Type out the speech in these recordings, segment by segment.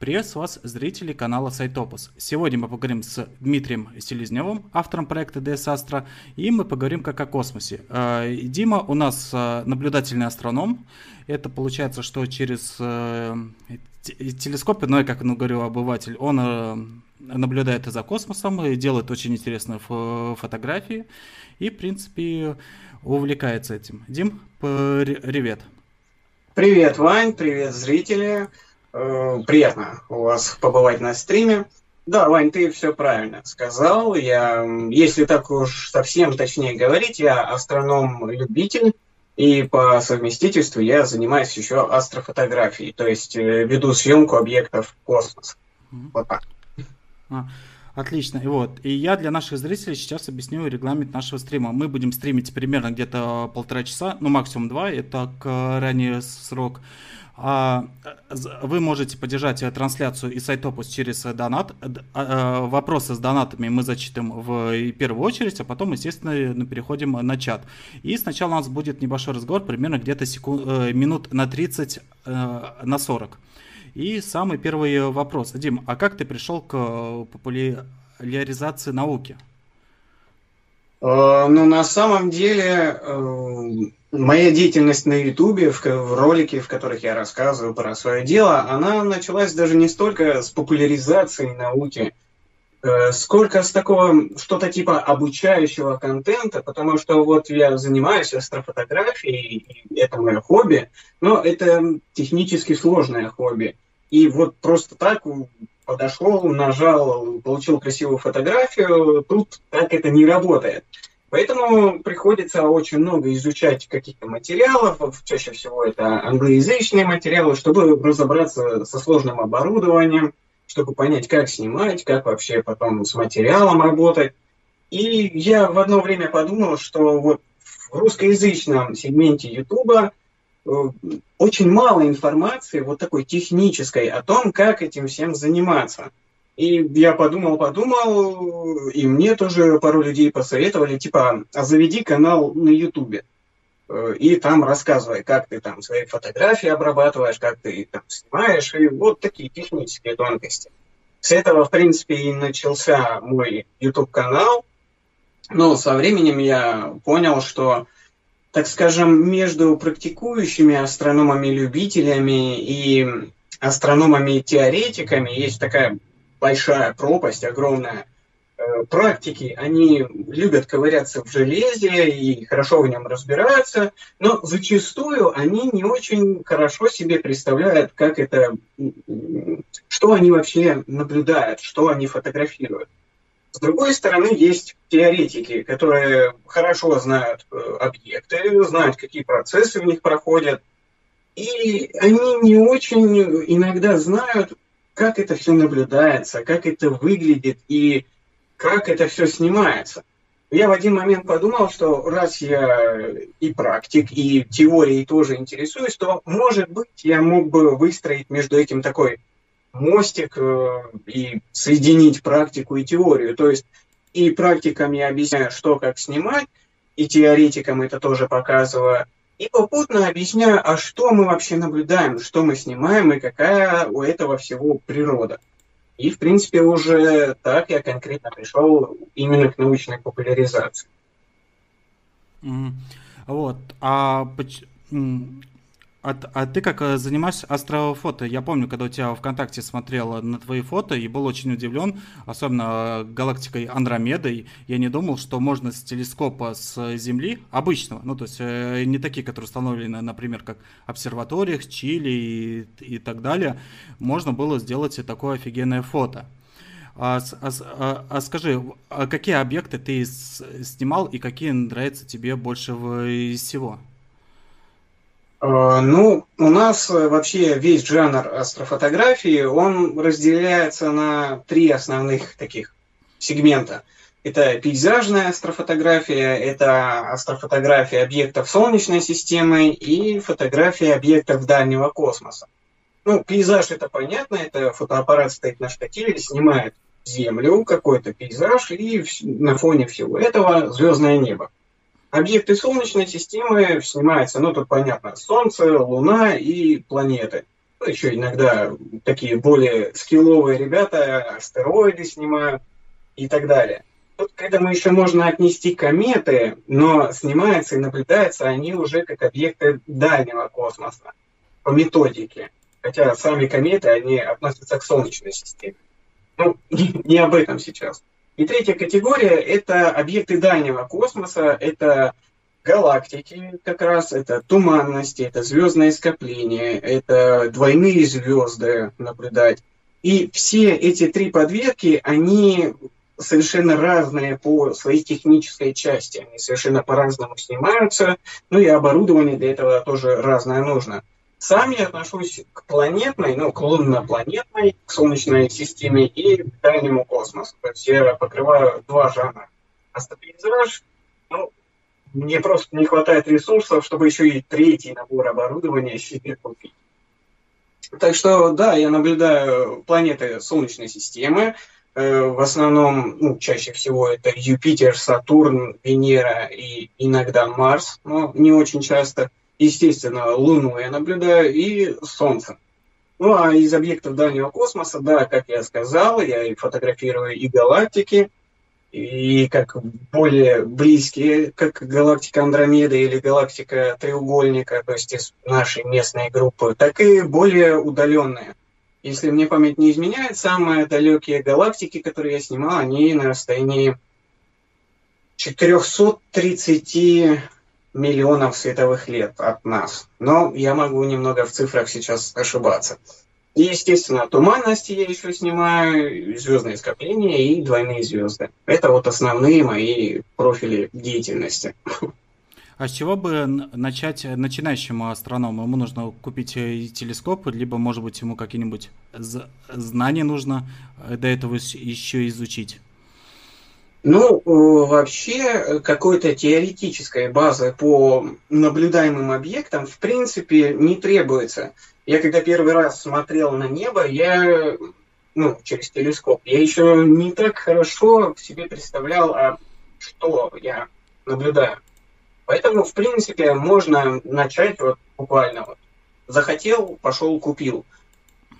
Приветствую вас, зрители канала Сайтопус. Сегодня мы поговорим с Дмитрием Селезневым, автором проекта DS Astra, и мы поговорим как о космосе. Э, Дима у нас э, наблюдательный астроном. Это получается, что через э, телескоп, ну, как ну, говорю обыватель, он наблюдает за космосом и делает очень интересные фотографии и, в принципе, увлекается этим. Дим, привет. Привет, Вань, привет, зрители. Э, приятно у вас побывать на стриме. Да, Вань, ты все правильно сказал. Я, если так уж совсем точнее говорить, я астроном-любитель, и по совместительству я занимаюсь еще астрофотографией, то есть э, веду съемку объектов космоса. Вот так. Отлично. И вот. И я для наших зрителей сейчас объясню регламент нашего стрима. Мы будем стримить примерно где-то полтора часа, ну максимум два. Это ранее срок. А, вы можете поддержать э, трансляцию и сайтопус через э, донат. А, вопросы с донатами мы зачитаем в первую очередь, а потом, естественно, переходим на чат. И сначала у нас будет небольшой разговор, примерно где-то секунд, э, минут на 30, на 40. И самый первый вопрос. Дим, а как ты пришел к популяризации науки? Ну, на самом деле, Моя деятельность на Ютубе, в, в ролике, в которых я рассказываю про свое дело, она началась даже не столько с популяризации науки, э, сколько с такого что-то типа обучающего контента, потому что вот я занимаюсь астрофотографией, и это мое хобби, но это технически сложное хобби. И вот просто так подошел, нажал, получил красивую фотографию, тут так это не работает. Поэтому приходится очень много изучать каких-то материалов, чаще всего это англоязычные материалы, чтобы разобраться со сложным оборудованием, чтобы понять, как снимать, как вообще потом с материалом работать. И я в одно время подумал, что вот в русскоязычном сегменте Ютуба э, очень мало информации, вот такой технической, о том, как этим всем заниматься. И я подумал, подумал, и мне тоже пару людей посоветовали, типа, а заведи канал на Ютубе. Э, и там рассказывай, как ты там свои фотографии обрабатываешь, как ты там снимаешь, и вот такие технические тонкости. С этого, в принципе, и начался мой YouTube-канал. Но со временем я понял, что, так скажем, между практикующими астрономами-любителями и астрономами-теоретиками есть такая большая пропасть, огромная. Э, практики, они любят ковыряться в железе и хорошо в нем разбираются, но зачастую они не очень хорошо себе представляют, как это, что они вообще наблюдают, что они фотографируют. С другой стороны, есть теоретики, которые хорошо знают э, объекты, знают, какие процессы в них проходят, и они не очень иногда знают, как это все наблюдается, как это выглядит и как это все снимается. Я в один момент подумал, что раз я и практик, и теорией тоже интересуюсь, то, может быть, я мог бы выстроить между этим такой мостик э, и соединить практику и теорию. То есть и практикам я объясняю, что как снимать, и теоретикам это тоже показываю – и попутно объясняю, а что мы вообще наблюдаем, что мы снимаем и какая у этого всего природа. И, в принципе, уже так я конкретно пришел именно к научной популяризации. Вот. А а, а ты как э, занимаешься астрофото? Я помню, когда у тебя ВКонтакте смотрел на твои фото и был очень удивлен, особенно галактикой Андромедой. Я не думал, что можно с телескопа с Земли, обычного, ну то есть э, не такие, которые установлены, например, как обсерваториях, Чили и, и так далее, можно было сделать такое офигенное фото. А, а, а, а скажи, а какие объекты ты снимал и какие нравятся тебе больше всего? Э, ну, у нас э, вообще весь жанр астрофотографии, он разделяется на три основных таких сегмента. Это пейзажная астрофотография, это астрофотография объектов Солнечной системы и фотография объектов дальнего космоса. Ну, пейзаж это понятно, это фотоаппарат стоит на штативе, снимает Землю, какой-то пейзаж, и на фоне всего этого звездное небо. Объекты Солнечной системы снимаются, ну тут понятно, Солнце, Луна и планеты. Ну, еще иногда такие более скилловые ребята астероиды снимают и так далее. Тут к этому еще можно отнести кометы, но снимаются и наблюдаются они уже как объекты дальнего космоса по методике. Хотя сами кометы, они относятся к Солнечной системе. Ну, не об этом сейчас. И третья категория – это объекты дальнего космоса, это галактики как раз, это туманности, это звездные скопления, это двойные звезды наблюдать. И все эти три подветки, они совершенно разные по своей технической части. Они совершенно по-разному снимаются, ну и оборудование для этого тоже разное нужно. Сам я отношусь к планетной, ну, к лунно-планетной, к Солнечной системе и к дальнему космосу. То есть я покрываю два жанра. Астропейзаж, ну, мне просто не хватает ресурсов, чтобы еще и третий набор оборудования себе купить. Так что, да, я наблюдаю планеты Солнечной системы. Э, в основном, ну, чаще всего это Юпитер, Сатурн, Венера и иногда Марс, но не очень часто – естественно, Луну я наблюдаю и Солнце. Ну, а из объектов дальнего космоса, да, как я сказал, я и фотографирую и галактики, и как более близкие, как галактика Андромеда или галактика Треугольника, то есть из нашей местной группы, так и более удаленные. Если мне память не изменяет, самые далекие галактики, которые я снимал, они на расстоянии 430 миллионов световых лет от нас. Но я могу немного в цифрах сейчас ошибаться. И, естественно, туманности я еще снимаю, звездные скопления и двойные звезды. Это вот основные мои профили деятельности. А с чего бы начать начинающему астроному? Ему нужно купить э, телескоп, либо, может быть, ему какие-нибудь знания нужно э, до этого еще изучить? Ну, вообще, э, какой-то теоретической базы по наблюдаемым объектам, в принципе, не требуется. Я когда первый раз смотрел на небо, я, ну, через телескоп, я еще не так хорошо себе представлял, а что я наблюдаю. Поэтому, в принципе, можно начать вот буквально вот. Захотел, пошел, купил.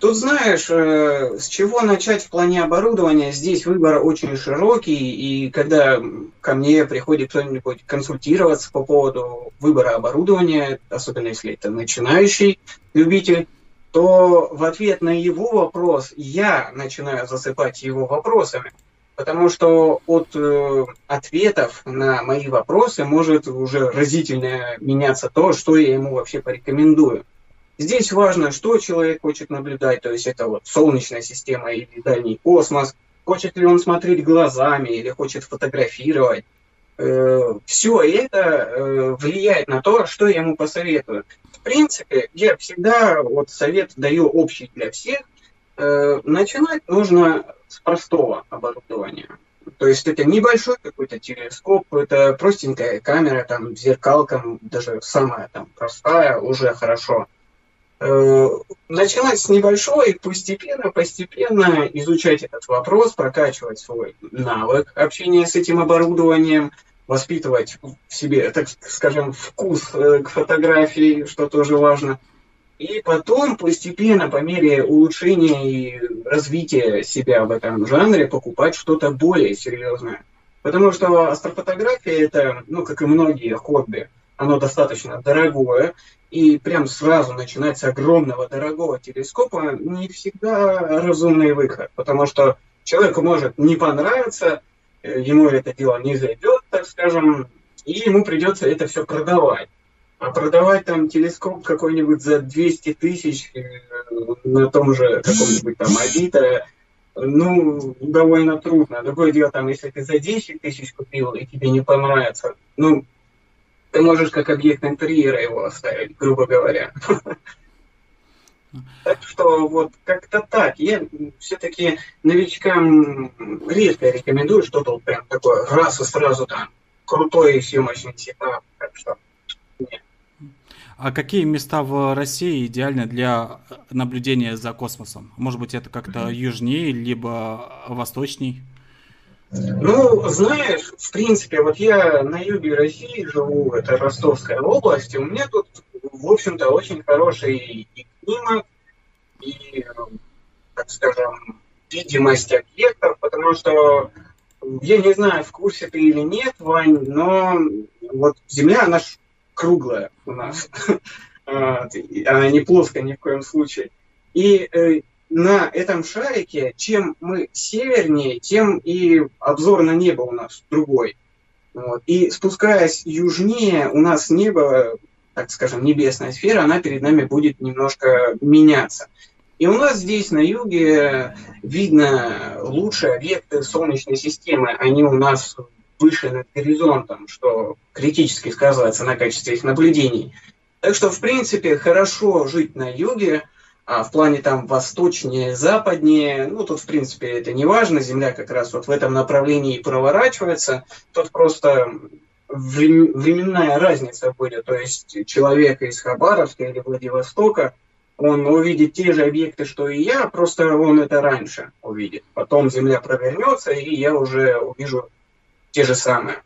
Тут знаешь, э, с чего начать в плане оборудования, здесь выбор очень широкий, и когда ко мне приходит кто-нибудь консультироваться по поводу выбора оборудования, особенно если это начинающий любитель, то в ответ на его вопрос я начинаю засыпать его вопросами. Потому что от э, ответов на мои вопросы может уже разительно меняться то, что я ему вообще порекомендую. Здесь важно, что человек хочет наблюдать, то есть это вот солнечная система или дальний космос, хочет ли он смотреть глазами или хочет фотографировать. Э, Все это э, влияет на то, что я ему посоветую. В принципе, я всегда вот совет даю общий для всех. Э, начинать нужно с простого оборудования. То есть это небольшой какой-то телескоп, это простенькая камера, там, зеркалка, даже самая там простая, уже хорошо. Э, начинать с небольшой, постепенно, постепенно изучать этот вопрос, прокачивать свой навык общения с этим оборудованием, воспитывать в себе, так скажем, вкус э, к фотографии, что тоже важно. И потом постепенно, по мере улучшения и развития себя в этом жанре, покупать что-то более серьезное. Потому что астрофотография это, ну, как и многие хобби, оно достаточно дорогое, и прям сразу начинать с огромного дорогого телескопа не всегда разумный выход, потому что человеку может не понравиться, э, ему это дело не зайдет, так скажем, и ему придется это все продавать. А продавать там телескоп какой-нибудь за 200 тысяч э, на том же каком-нибудь там Авито, ну, довольно трудно. Другое дело, там, если ты за 10 тысяч купил и тебе не понравится, ну, ты можешь как объект интерьера его оставить, грубо говоря. Так что вот как-то так. Я все-таки новичкам редко рекомендую что-то вот прям такое раз и сразу там крутой съемочный сетап. Так что нет. А какие места в России идеальны для наблюдения за космосом? Может быть, это как-то южнее, либо восточней? Ну, знаешь, в принципе, вот я на юге России живу, это Ростовская область, и у меня тут, в общем-то, очень хороший и климат, и, так скажем, видимость объектов, потому что я не знаю, в курсе ты или нет, Вань, но вот Земля, она круглая у нас. Она не плоская ни в коем случае. И э, на этом шарике, чем мы севернее, тем и обзор на небо у нас другой. Вот. И спускаясь южнее, у нас небо, так скажем, небесная сфера, она перед нами будет немножко меняться. И у нас здесь на юге видно лучшие объекты Солнечной системы. Они у нас выше над горизонтом, что критически сказывается на качестве их наблюдений. Так что, в принципе, хорошо жить на юге, а в плане там восточнее, западнее, ну, тут, в принципе, это не важно, Земля как раз вот в этом направлении и проворачивается, тут просто временная разница будет, то есть человек из Хабаровска или Владивостока – он увидит те же объекты, что и я, просто он это раньше увидит. Потом Земля провернется, и я уже увижу те же самые.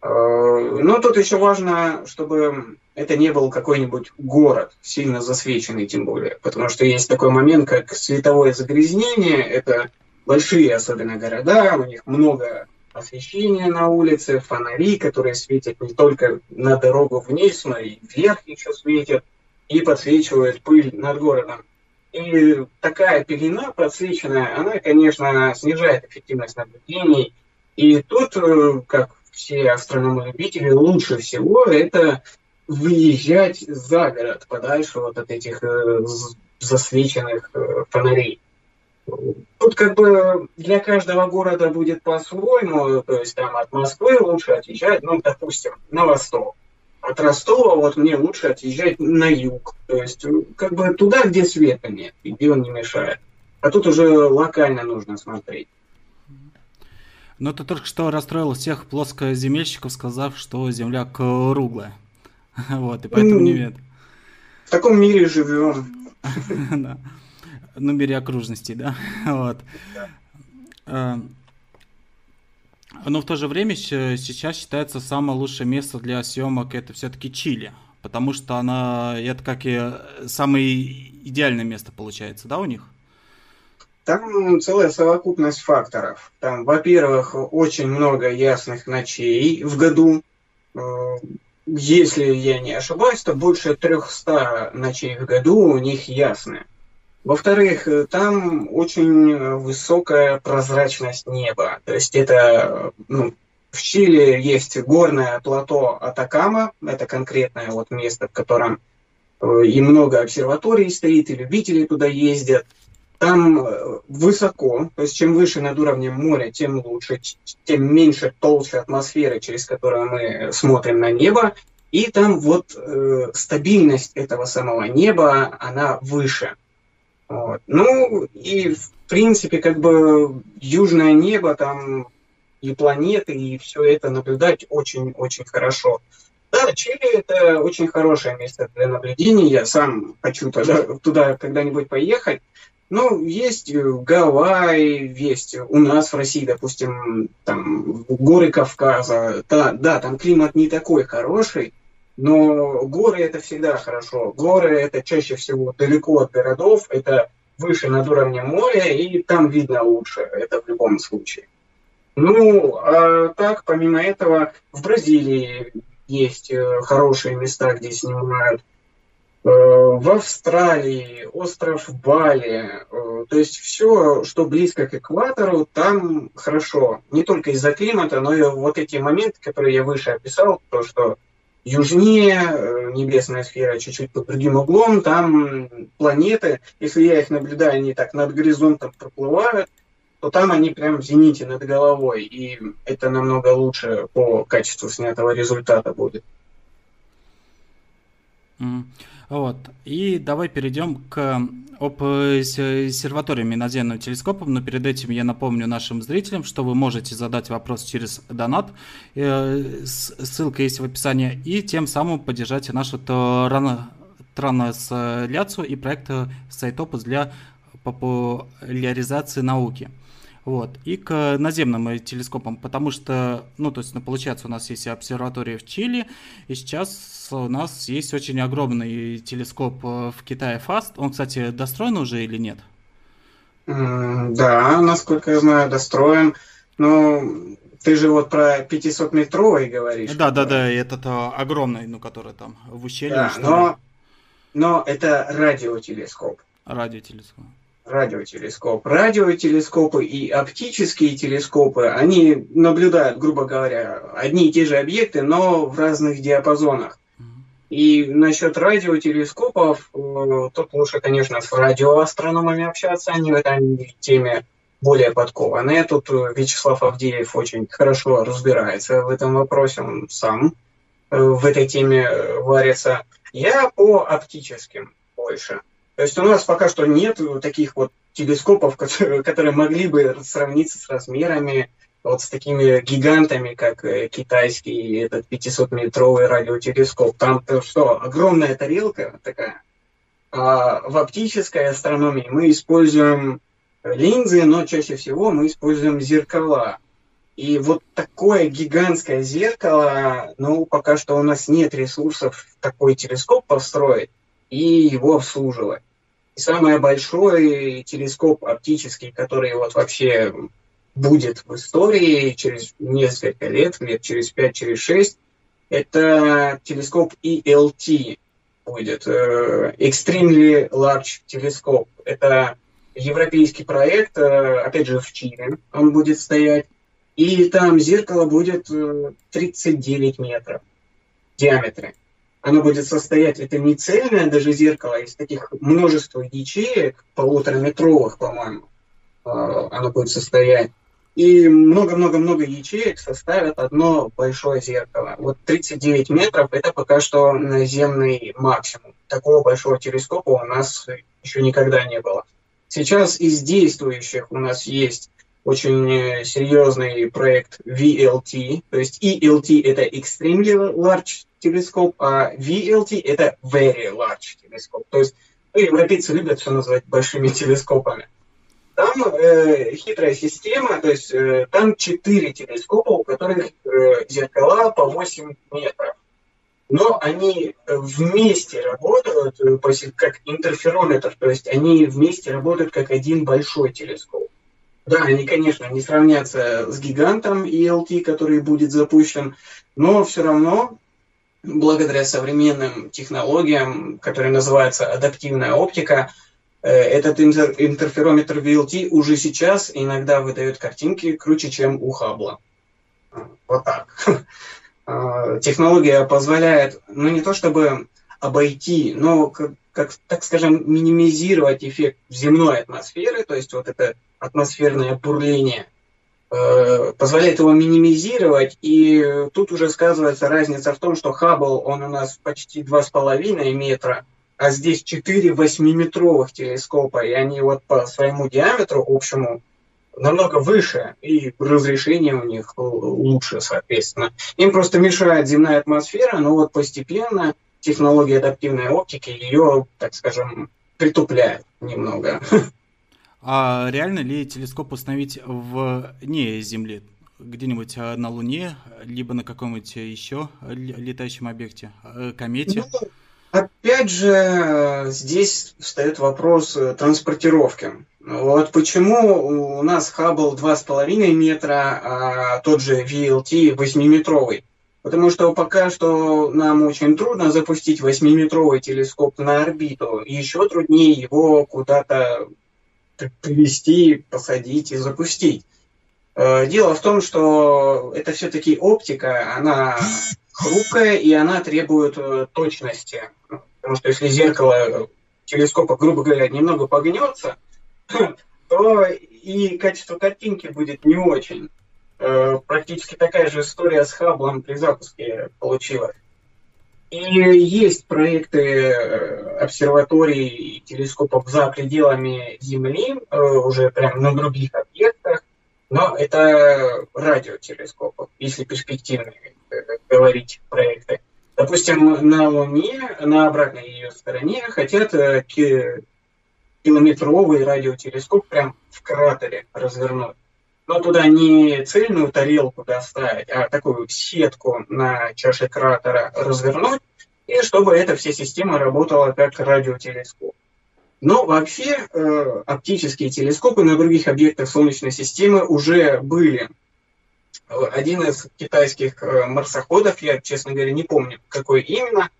Э, но тут еще важно, чтобы это не был какой-нибудь город, сильно засвеченный тем более. Потому что есть такой момент, как световое загрязнение. Это большие особенно города, у них много освещения на улице, фонари, которые светят не только на дорогу вниз, но и вверх еще светят и подсвечивает пыль над городом. И такая пелена подсвеченная, она, конечно, снижает эффективность наблюдений. И тут, э, как все астрономы-любители, лучше всего это выезжать за город, подальше вот от этих э, засвеченных э, фонарей. Тут как бы для каждого города будет по-своему, то есть там от Москвы лучше отъезжать, ну, допустим, на восток от Ростова вот мне лучше отъезжать на юг. То есть как бы туда, где света нет, и где он не мешает. А тут уже локально нужно смотреть. Но ты только что расстроил всех плоскоземельщиков, сказав, что Земля круглая. Вот, и поэтому не нет. В таком мире живем. Да. Ну, мире окружностей, да. Вот. Э, но в то же время сейчас считается самое лучшее место для съемок это все-таки Чили. Потому что она, это как и самое идеальное место получается, да, у них? Там целая совокупность факторов. Там, во-первых, очень много ясных ночей в году. Если я не ошибаюсь, то больше 300 ночей в году у них ясные. Во-вторых, там очень высокая прозрачность неба. То есть это ну, в Чили есть горное плато Атакама, это конкретное вот место, в котором э, и много обсерваторий стоит, и любители туда ездят. Там э, высоко, то есть чем выше над уровнем моря, тем лучше, тем меньше толще атмосферы, через которую мы смотрим на небо. И там вот э, стабильность этого самого неба, она выше. Вот. Ну, и в принципе, как бы южное небо, там и планеты, и все это наблюдать очень-очень хорошо. Да, Чили это очень хорошее место для наблюдений. Я сам хочу туда, туда когда-нибудь поехать. Ну, есть Гавайи, есть у нас в России, допустим, там горы Кавказа. Да, да, там климат не такой хороший, но горы это всегда хорошо. Горы это чаще всего далеко от городов, это выше над уровнем моря, и там видно лучше, это в любом случае. Ну, а так, помимо этого, в Бразилии есть э, хорошие места, где снимают. Э, в Австралии, остров Бали, э, то есть все, что близко к экватору, там хорошо. Не только из-за климата, но и вот эти моменты, которые я выше описал, то, что южнее, э, небесная сфера чуть-чуть под другим углом, там планеты, если я их наблюдаю, они так над горизонтом проплывают, то там они прям в зените над головой, и это намного лучше по качеству снятого результата будет. Вот. И давай перейдем к обсерваториям и наземным телескопам, но перед этим я напомню нашим зрителям, что вы можете задать вопрос через донат, э, ссылка есть в описании, и тем самым поддержать нашу трансляцию и проект Сайтопус для популяризации науки. Вот. И к наземным телескопам, потому что, ну, то есть, ну, получается, у нас есть обсерватория в Чили, и сейчас у нас есть очень огромный телескоп в Китае FAST. Он, кстати, достроен уже или нет? Да, насколько я знаю, достроен. Ну, ты же вот про 500-метровый говоришь. Да, да, да, этот а, огромный, ну, который там в ущелье. Да, но, но это радиотелескоп. Радиотелескоп. Радиотелескоп. Радиотелескопы и оптические телескопы, они наблюдают, грубо говоря, одни и те же объекты, но в разных диапазонах. И насчет радиотелескопов, э, тут лучше, конечно, с радиоастрономами общаться, они в этой теме более подкованные. Тут э, Вячеслав Авдеев очень хорошо разбирается в этом вопросе, он сам э, в этой теме варится. Я по оптическим больше. То есть у нас пока что нет таких вот телескопов, которые могли бы сравниться с размерами вот с такими гигантами, как э, китайский этот 500-метровый радиотелескоп. Там что, огромная тарелка такая. А в оптической астрономии мы используем линзы, но чаще всего мы используем зеркала. И вот такое гигантское зеркало, ну, пока что у нас нет ресурсов такой телескоп построить и его обслуживать. И самый большой телескоп оптический, который вот вообще будет в истории через несколько лет, лет через 5, через 6, это телескоп ELT будет, э, Extremely Large Telescope. Это европейский проект, э, опять же, в Чили он будет стоять, и там зеркало будет 39 э, метров в диаметре. Оно будет состоять, это не цельное даже зеркало, из таких множества ячеек, полутораметровых, по-моему, оно будет состоять и много-много-много ячеек составят одно большое зеркало. Вот 39 метров – это пока что наземный максимум. Такого большого телескопа у нас еще никогда не было. Сейчас из действующих у нас есть очень серьезный проект VLT, то есть ELT – это Extremely Large Telescope, а VLT – это Very Large Telescope. То есть ну, европейцы любят все называть большими телескопами. Там э, хитрая система, то есть э, там четыре телескопа, у которых э, зеркала по 8 метров. Но они вместе работают э, как интерферометр, то есть они вместе работают как один большой телескоп. Да, они, конечно, не сравнятся с гигантом ELT, который будет запущен, но все равно благодаря современным технологиям, которые называются адаптивная оптика, этот интер интерферометр VLT уже сейчас иногда выдает картинки круче, чем у Хаббла. Вот так. А, технология позволяет, ну не то чтобы обойти, но, как, как, так скажем, минимизировать эффект земной атмосферы, то есть вот это атмосферное бурление, э, позволяет его минимизировать, и тут уже сказывается разница в том, что Хаббл, он у нас почти 2,5 метра, а здесь 4 8-метровых телескопа, и они вот по своему диаметру общему намного выше, и разрешение у них лучше, соответственно. Им просто мешает земная атмосфера, но вот постепенно технология адаптивной оптики ее, так скажем, притупляет немного. А реально ли телескоп установить вне Земли? Где-нибудь а, на Луне, либо на каком-нибудь еще летающем объекте, э, комете? Ну, Опять же, здесь встает вопрос э, транспортировки. Вот почему у нас Хаббл 2,5 метра, а тот же VLT 8-метровый. Потому что пока что нам очень трудно запустить 8-метровый телескоп на орбиту. Еще труднее его куда-то привести, посадить и запустить. Э, дело в том, что это все-таки оптика, она хрупкая и она требует э, точности. Потому что если зеркало телескопа, грубо говоря, немного погнется, то и качество картинки будет не очень. Э, практически такая же история с Хабблом при запуске получилась. И есть проекты обсерваторий и телескопов за пределами Земли, уже прямо на других объектах, но это радиотелескопы, если перспективные э, говорить проекты. Допустим, на Луне, на обратной ее стороне, хотят э, километровый радиотелескоп прям в кратере развернуть. но туда не цельную тарелку доставить, а такую сетку на чаше кратера развернуть, и чтобы эта вся система работала как радиотелескоп. Но вообще э, оптические телескопы на других объектах Солнечной системы уже были. Один из китайских э, марсоходов, я, честно говоря, не помню, какой именно,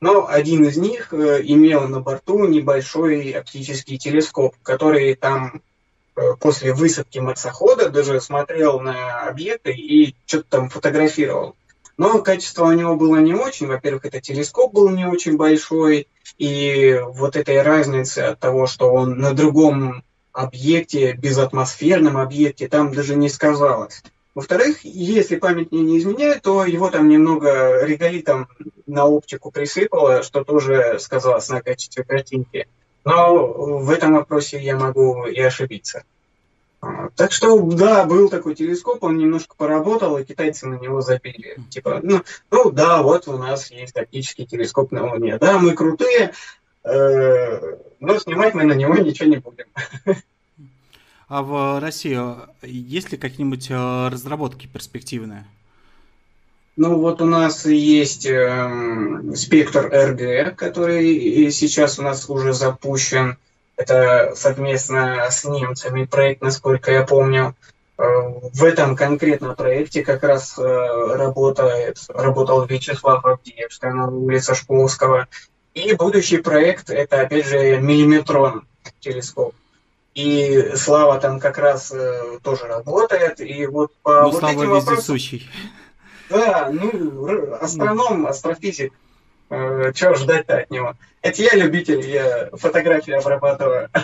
но один из них э, имел на борту небольшой оптический телескоп, который там э, после высадки марсохода даже смотрел на объекты и что-то там фотографировал. Но качество у него было не очень. Во-первых, это телескоп был не очень большой, и вот этой разницы от того, что он на другом объекте, безатмосферном объекте, там даже не сказалось. Во-вторых, если память мне не изменяет, то его там немного реголитом на оптику присыпало, что тоже сказалось на качестве картинки. Но в этом вопросе я могу и ошибиться. Так что, да, был такой телескоп, он немножко поработал, и китайцы на него забили. Типа, ну, ну да, вот у нас есть оптический телескоп на Луне. Да, мы крутые, э, но снимать мы на него ничего не будем. А в России есть ли какие-нибудь э, разработки перспективные? Ну вот у нас есть э, спектр РГ, который сейчас у нас уже запущен. Это совместно с немцами проект, насколько я помню. Э, в этом конкретном проекте как раз э, работает, работал Вячеслав Авдеевский на улице Шкловского. И будущий проект – это, опять же, миллиметрон телескоп. И Слава там как раз э, тоже работает. И вот по ну, вот Слава этим. Вопросам, да, ну, астроном, астрофизик. Э, чего ждать-то от него? Это я любитель, я фотографии обрабатываю.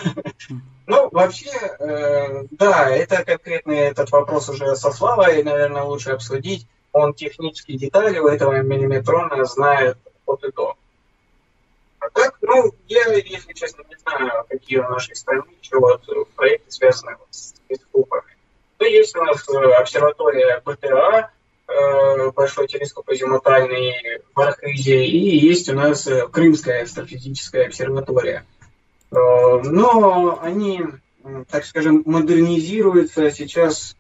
Ну, вообще, э, да, это конкретно этот вопрос уже со Славой, наверное, лучше обсудить. Он технические детали у этого миллиметрона знает от и до. А так, ну, я, если честно, не знаю, какие у нашей страны еще вот проекты связаны вот с телескопами. Ну, есть у нас э, обсерватория БТА, Э, большой телескоп азимутальный в Архизе, и есть у нас э, Крымская астрофизическая обсерватория. Э, но они, так скажем, модернизируются сейчас,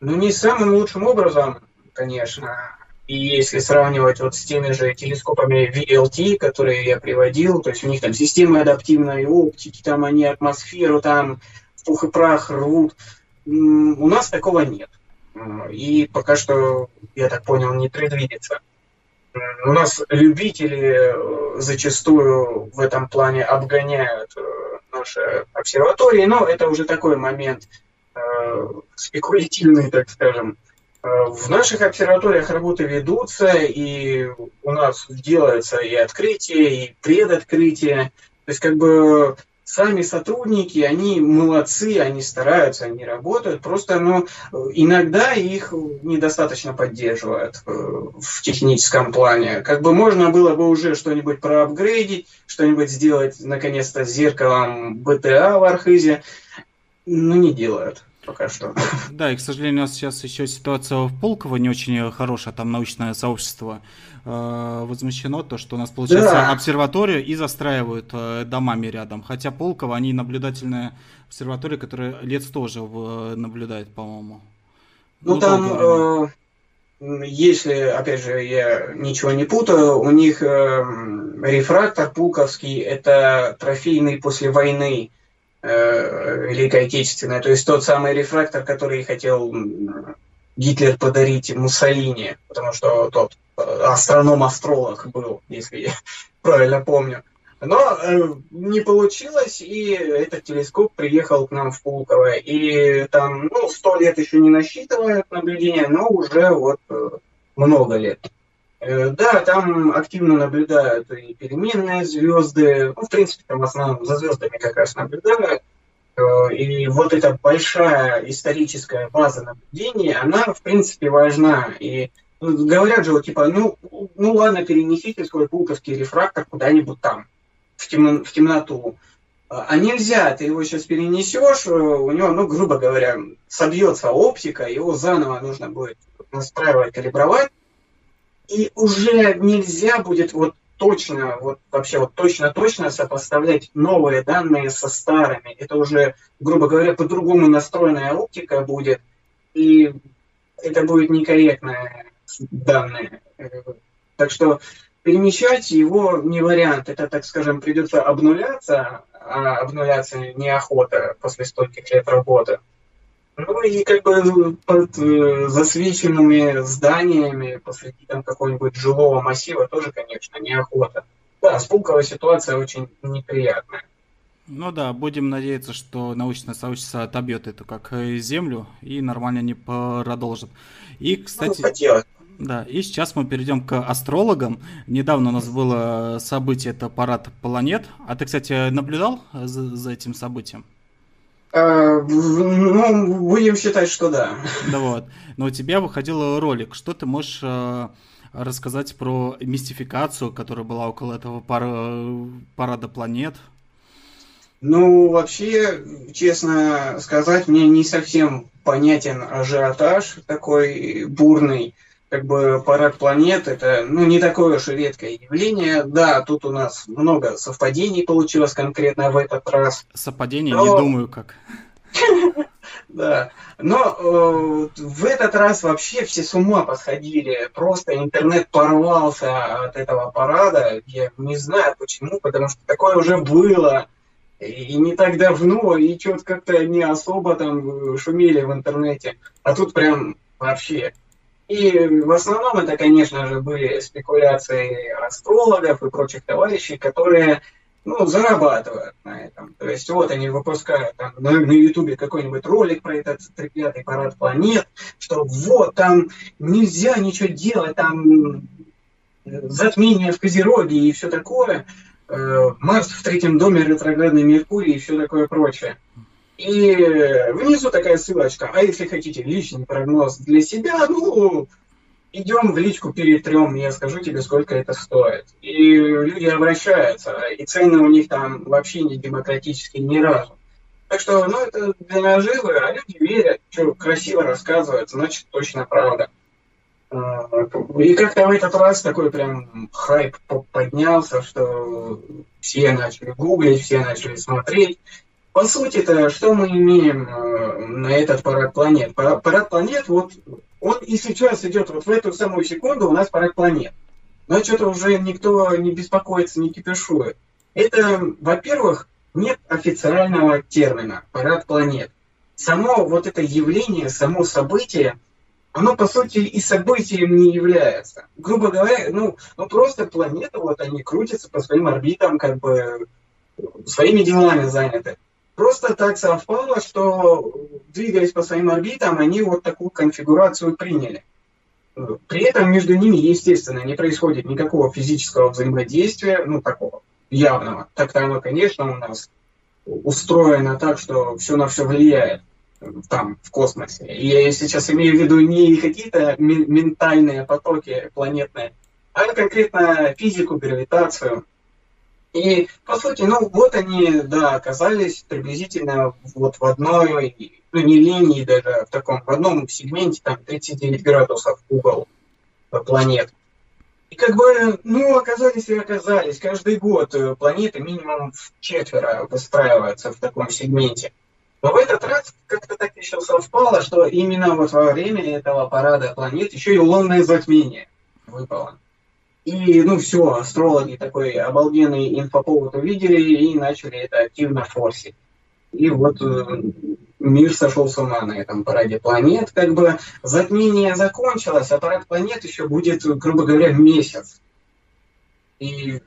ну, не самым лучшим образом, конечно. И если сравнивать вот с теми же телескопами VLT, которые я приводил, то есть у них там система адаптивной оптики, там они атмосферу там в пух и прах рвут, у нас такого нет. И пока что, я так понял, не предвидится. У нас любители э, зачастую в этом плане обгоняют э, наши обсерватории, но это уже такой момент э, спекулятивный, так скажем. В наших обсерваториях работы ведутся, и у нас делается и открытие, и предоткрытие. То есть как бы сами сотрудники, они молодцы, они стараются, они работают, просто ну, иногда их недостаточно поддерживают э, в техническом плане. Как бы можно было бы уже что-нибудь проапгрейдить, что-нибудь сделать, наконец-то, с зеркалом БТА в Архизе, но не делают пока что. Да, и, к сожалению, у нас сейчас еще ситуация в Пулково не очень хорошая, там научное сообщество э, возмущено, то, что у нас, получается, да. обсерваторию и застраивают э, домами рядом. Хотя Пулково, они наблюдательная обсерватория, которая лет тоже в, наблюдает, по-моему. Ну, ну там, э, если, опять же, я ничего не путаю, у них э, рефрактор пулковский – это трофейный после войны Э, Великой Отечественной, то есть тот самый рефрактор, который хотел Гитлер подарить Муссолини, потому что тот э, астроном-астролог был, если я правильно помню. Но э, не получилось, и этот телескоп приехал к нам в Пулково. И там, ну, сто лет еще не насчитывает наблюдения, но уже вот э, много лет. Э, да, там активно наблюдают и переменные звезды. Ну, в принципе, там в основном за звездами как раз наблюдают. Э, и вот эта большая историческая база наблюдений, она, в принципе, важна. И говорят же, вот, типа, ну, ну ладно, перенесите свой пулковский рефрактор куда-нибудь там, в, тем, в темноту. А нельзя, ты его сейчас перенесешь, э, у него, ну, грубо говоря, собьется оптика, его заново нужно будет настраивать, калибровать и уже нельзя будет вот точно, вот вообще вот точно-точно сопоставлять новые данные со старыми. Это уже, грубо говоря, по-другому настроенная оптика будет. и это будет некорректное данные. Так что перемещать его не вариант. Это, так скажем, придется обнуляться, а обнуляться неохота после стольких лет работы. Ну и как бы под э, засвеченными зданиями посреди там какого-нибудь жилого массива тоже, конечно, неохота. Да, спуковая ситуация очень неприятная. Ну да, будем надеяться, что научное сообщество отобьет эту как э, землю и нормально не продолжит. И, кстати... Ну, хотелось. Да, и сейчас мы перейдем к астрологам. Недавно у нас было событие, это парад планет. А ты, кстати, наблюдал за, за этим событием? А, ну, будем считать, что да. Да вот. Но у тебя выходил ролик. Что ты можешь э, рассказать про мистификацию, которая была около этого пар... парада планет? Ну, вообще, честно сказать, мне не совсем понятен ажиотаж такой бурный как бы парад планет это ну, не такое уж и редкое явление. Да, тут у нас много совпадений получилось конкретно в этот раз. Совпадений но... не думаю как. Да, но э, в этот раз вообще все с ума посходили. Просто интернет порвался от этого парада. Я не знаю почему, потому что такое уже было. И не так давно, и что-то как-то не особо там шумели в интернете. А тут прям вообще и в основном это, конечно же, были спекуляции астрологов и прочих товарищей, которые ну, зарабатывают на этом. То есть вот они выпускают там, на, на YouTube какой-нибудь ролик про этот треклятый парад планет, что вот там нельзя ничего делать, там затмение в Козероге и все такое, э, Марс в третьем доме, ретроградный Меркурий и все такое прочее. И внизу такая ссылочка. А если хотите личный прогноз для себя, ну, идем в личку перетрем, я скажу тебе, сколько это стоит. И люди обращаются, и цены у них там вообще не демократические ни разу. Так что, ну, это для наживы, а люди верят, что красиво рассказывают, значит, точно правда. А, и как-то в этот раз такой прям хайп поднялся, что все начали гуглить, все начали смотреть. По сути-то, что мы имеем э, на этот парад планет? Парад планет, вот он и сейчас идет вот в эту самую секунду у нас парад планет. Но что-то уже никто не беспокоится, не кипишует. Это, во-первых, нет официального термина парад планет. Само вот это явление, само событие, оно по сути и событием не является. Грубо говоря, ну, ну просто планеты, вот они крутятся по своим орбитам, как бы своими делами заняты. Просто так совпало, что двигаясь по своим орбитам, они вот такую конфигурацию приняли. При этом между ними, естественно, не происходит никакого физического взаимодействия, ну, такого явного. Так-то оно, конечно, у нас устроено так, что все на все влияет там, в космосе. И я сейчас имею в виду не какие-то ментальные потоки планетные, а конкретно физику, гравитацию, и, по сути, ну, вот они, да, оказались приблизительно вот в одной, ну, не линии даже, а в таком, в одном сегменте, там, 39 градусов угол планет. И как бы, ну, оказались и оказались. Каждый год э, планеты минимум в четверо выстраиваются в таком сегменте. Но в этот раз как-то так еще совпало, что именно вот во время этого парада планет еще и лунное затмение выпало. И, ну, все, астрологи такой обалденный инфоповод увидели и начали это активно форсить. И вот э, мир сошел с ума на этом параде планет. Как бы затмение закончилось, а парад планет еще будет, грубо говоря, месяц. И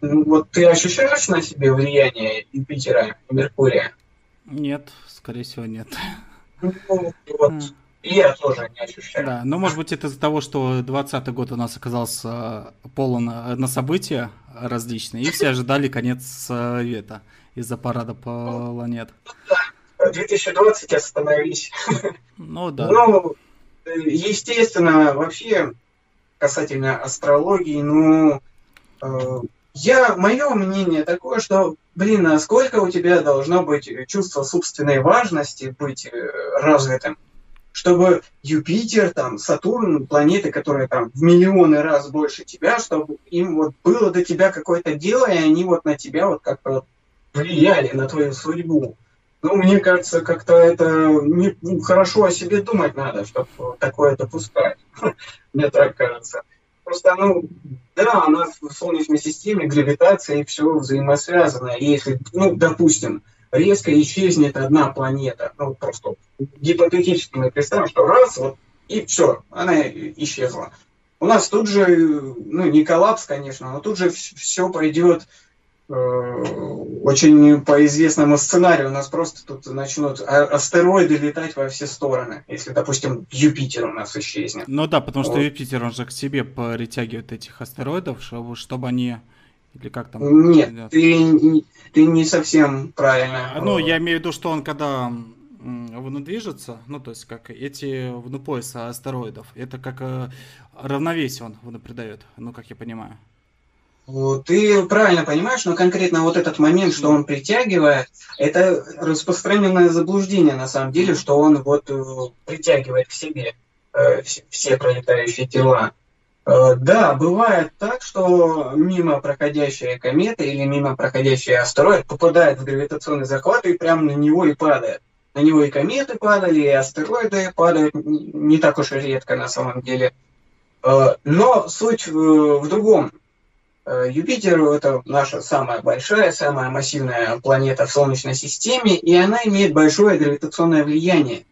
ну, вот ты ощущаешь на себе влияние Юпитера и Меркурия? Нет, скорее всего, нет. Ну, вот, и я тоже не ощущаю. Да, но может быть это из-за того, что 20 год у нас оказался полон э, на события различные, и все ожидали конец света из-за парада планет. Да, 2020 остановись. Ну да. Ну, естественно, вообще касательно астрологии, ну, э, я, мое мнение такое, что, блин, а сколько у тебя должно быть чувство собственной важности быть э, развитым, чтобы Юпитер, там, Сатурн, планеты, которые там в миллионы раз больше тебя, чтобы им вот было до тебя какое-то дело, и они вот на тебя вот как-то влияли на твою судьбу. Ну, мне кажется, как-то это не, ну, хорошо о себе думать надо, чтобы такое допускать. Мне так кажется. Просто, ну, да, у нас в Солнечной системе гравитация и все взаимосвязано. Если, ну, допустим, резко исчезнет одна планета, ну, просто гипотетически мы представим, что раз, вот, и все, она исчезла. У нас тут же, ну, не коллапс, конечно, но тут же все пойдет Э, очень по известному сценарию у нас просто тут начнут а, астероиды летать во все стороны, если, допустим, Юпитер у нас исчезнет. Ну да, потому что вот. Юпитер, он же к себе притягивает этих астероидов, чтобы, чтобы они... Или как там? Нет, ты, ты не совсем правильно. А, ну, я имею в виду, что он когда вну движется, ну, то есть как эти вну пояса астероидов, это как э, равновесие он вну придает, ну, как я понимаю. Ты правильно понимаешь, но конкретно вот этот момент, что он притягивает, это распространенное заблуждение на самом деле, что он вот э, притягивает к себе э, все пролетающие тела. Э, да, бывает так, что мимо проходящая комета или мимо проходящий астероид попадает в гравитационный захват и прямо на него и падает. На него и кометы падали, и астероиды падают не так уж и редко на самом деле. Но суть в другом. Э, Юпитер – это наша самая большая, самая массивная планета в Солнечной системе, и она имеет большое гравитационное влияние.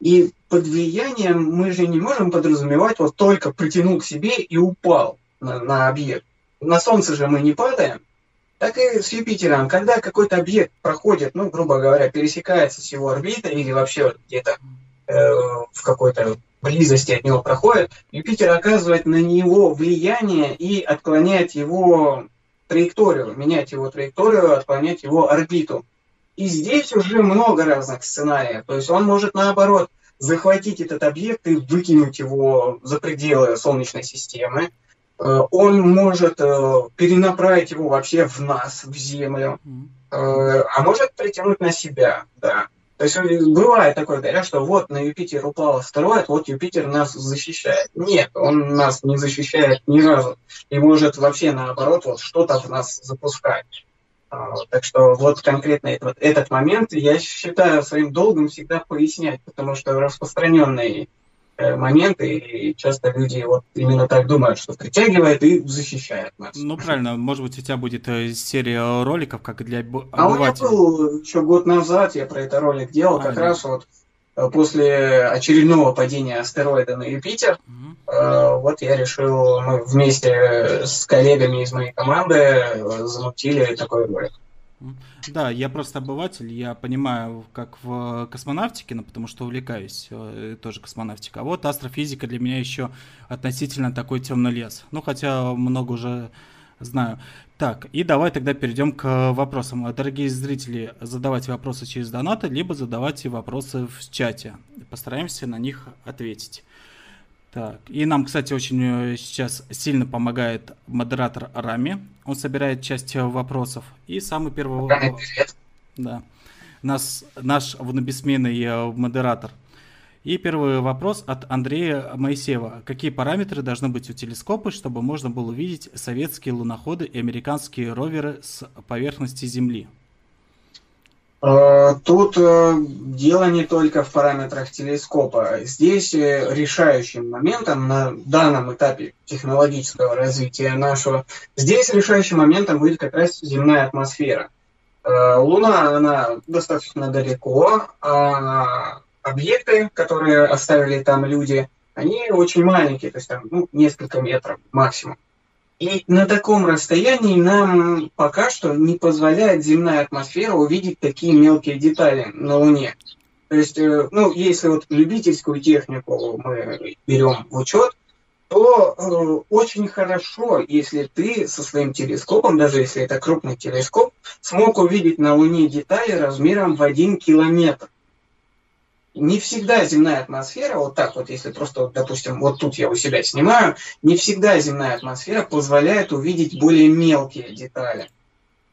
И под влиянием мы же не можем подразумевать вот только притянул к себе и упал на, на объект. На Солнце же мы не падаем. Так и с Юпитером, когда какой-то объект проходит, ну, грубо говоря, пересекается с его орбитой или вообще где-то э, в какой-то близости от него проходит, Юпитер оказывает на него влияние и отклоняет его траекторию, менять его траекторию, отклонять его орбиту. И здесь уже много разных сценариев. То есть он может наоборот захватить этот объект и выкинуть его за пределы Солнечной системы. Э, он может э, перенаправить его вообще в нас, в Землю. Э, а может притянуть на себя, да. То есть бывает такое, говорят, что вот на Юпитер упал астероид, вот Юпитер нас защищает. Нет, он нас не защищает ни разу. И может вообще наоборот вот что-то в нас запускать. А, так что вот конкретно этот, этот момент я считаю своим долгом всегда пояснять, потому что распространенный Э, моменты, и часто люди вот именно так думают, что притягивает и защищает нас. Ну, правильно, может быть, у тебя будет э, серия роликов, как для обывателей. А у меня был еще год назад, я про это ролик делал, а, как да. раз вот после очередного падения астероида на Юпитер, угу. вот я решил, мы вместе с коллегами из моей команды замутили такой ролик. Да, я просто обыватель, я понимаю, как в космонавтике, ну, потому что увлекаюсь э, тоже космонавтикой. А вот астрофизика для меня еще относительно такой темный лес. Ну, хотя много уже знаю. Так, и давай тогда перейдем к вопросам. Дорогие зрители, задавайте вопросы через донаты, либо задавайте вопросы в чате. Постараемся на них ответить. Так, и нам, кстати, очень э, сейчас сильно помогает модератор Рами. Он собирает часть э, вопросов. И самый первый вопрос. Да. Нас, наш внобесменный э, модератор. И первый вопрос от Андрея Моисеева. Какие параметры должны быть у телескопа, чтобы можно было увидеть советские луноходы и американские роверы с поверхности Земли? Э, тут э, дело не только в параметрах телескопа. Здесь э, решающим моментом на данном этапе технологического развития нашего, здесь решающим моментом будет как раз земная атмосфера. Луна, она достаточно далеко, а объекты, которые оставили там люди, они очень маленькие, то есть там ну, несколько метров максимум. И на таком расстоянии нам пока что не позволяет земная атмосфера увидеть такие мелкие детали на Луне. То есть, э, ну, если вот любительскую технику мы берем в учет, то э, очень хорошо, если ты со своим телескопом, даже если это крупный телескоп, смог увидеть на Луне детали размером в один километр не всегда земная атмосфера, вот так вот, если просто, допустим, вот тут я у себя снимаю, не всегда земная атмосфера позволяет увидеть более мелкие детали.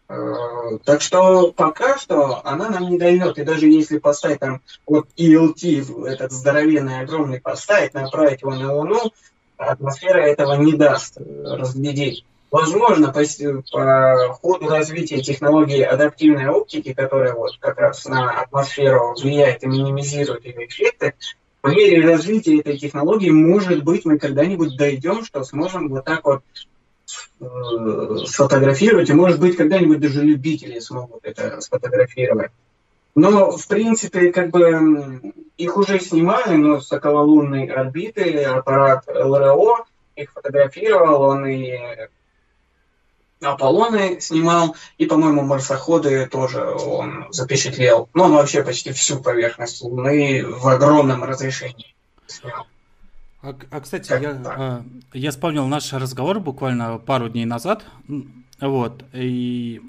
Э, так что пока что она нам не дает. И даже если поставить там вот ELT, этот здоровенный, огромный поставить, направить его на Луну, атмосфера этого не даст разглядеть. Возможно, по, по ходу развития технологии адаптивной оптики, которая вот как раз на атмосферу влияет и минимизирует ее эффекты, по мере развития этой технологии, может быть, мы когда-нибудь дойдем, что сможем вот так вот э, сфотографировать, и может быть, когда-нибудь даже любители смогут это сфотографировать. Но, в принципе, как бы их уже снимали, но с окололунной орбиты аппарат ЛРО их фотографировал, он и Аполлоны снимал, и, по-моему, марсоходы тоже он запечатлел. Ну, он вообще почти всю поверхность Луны в огромном разрешении снял. А, а кстати, я, а, я вспомнил наш разговор буквально пару дней назад. Вот, и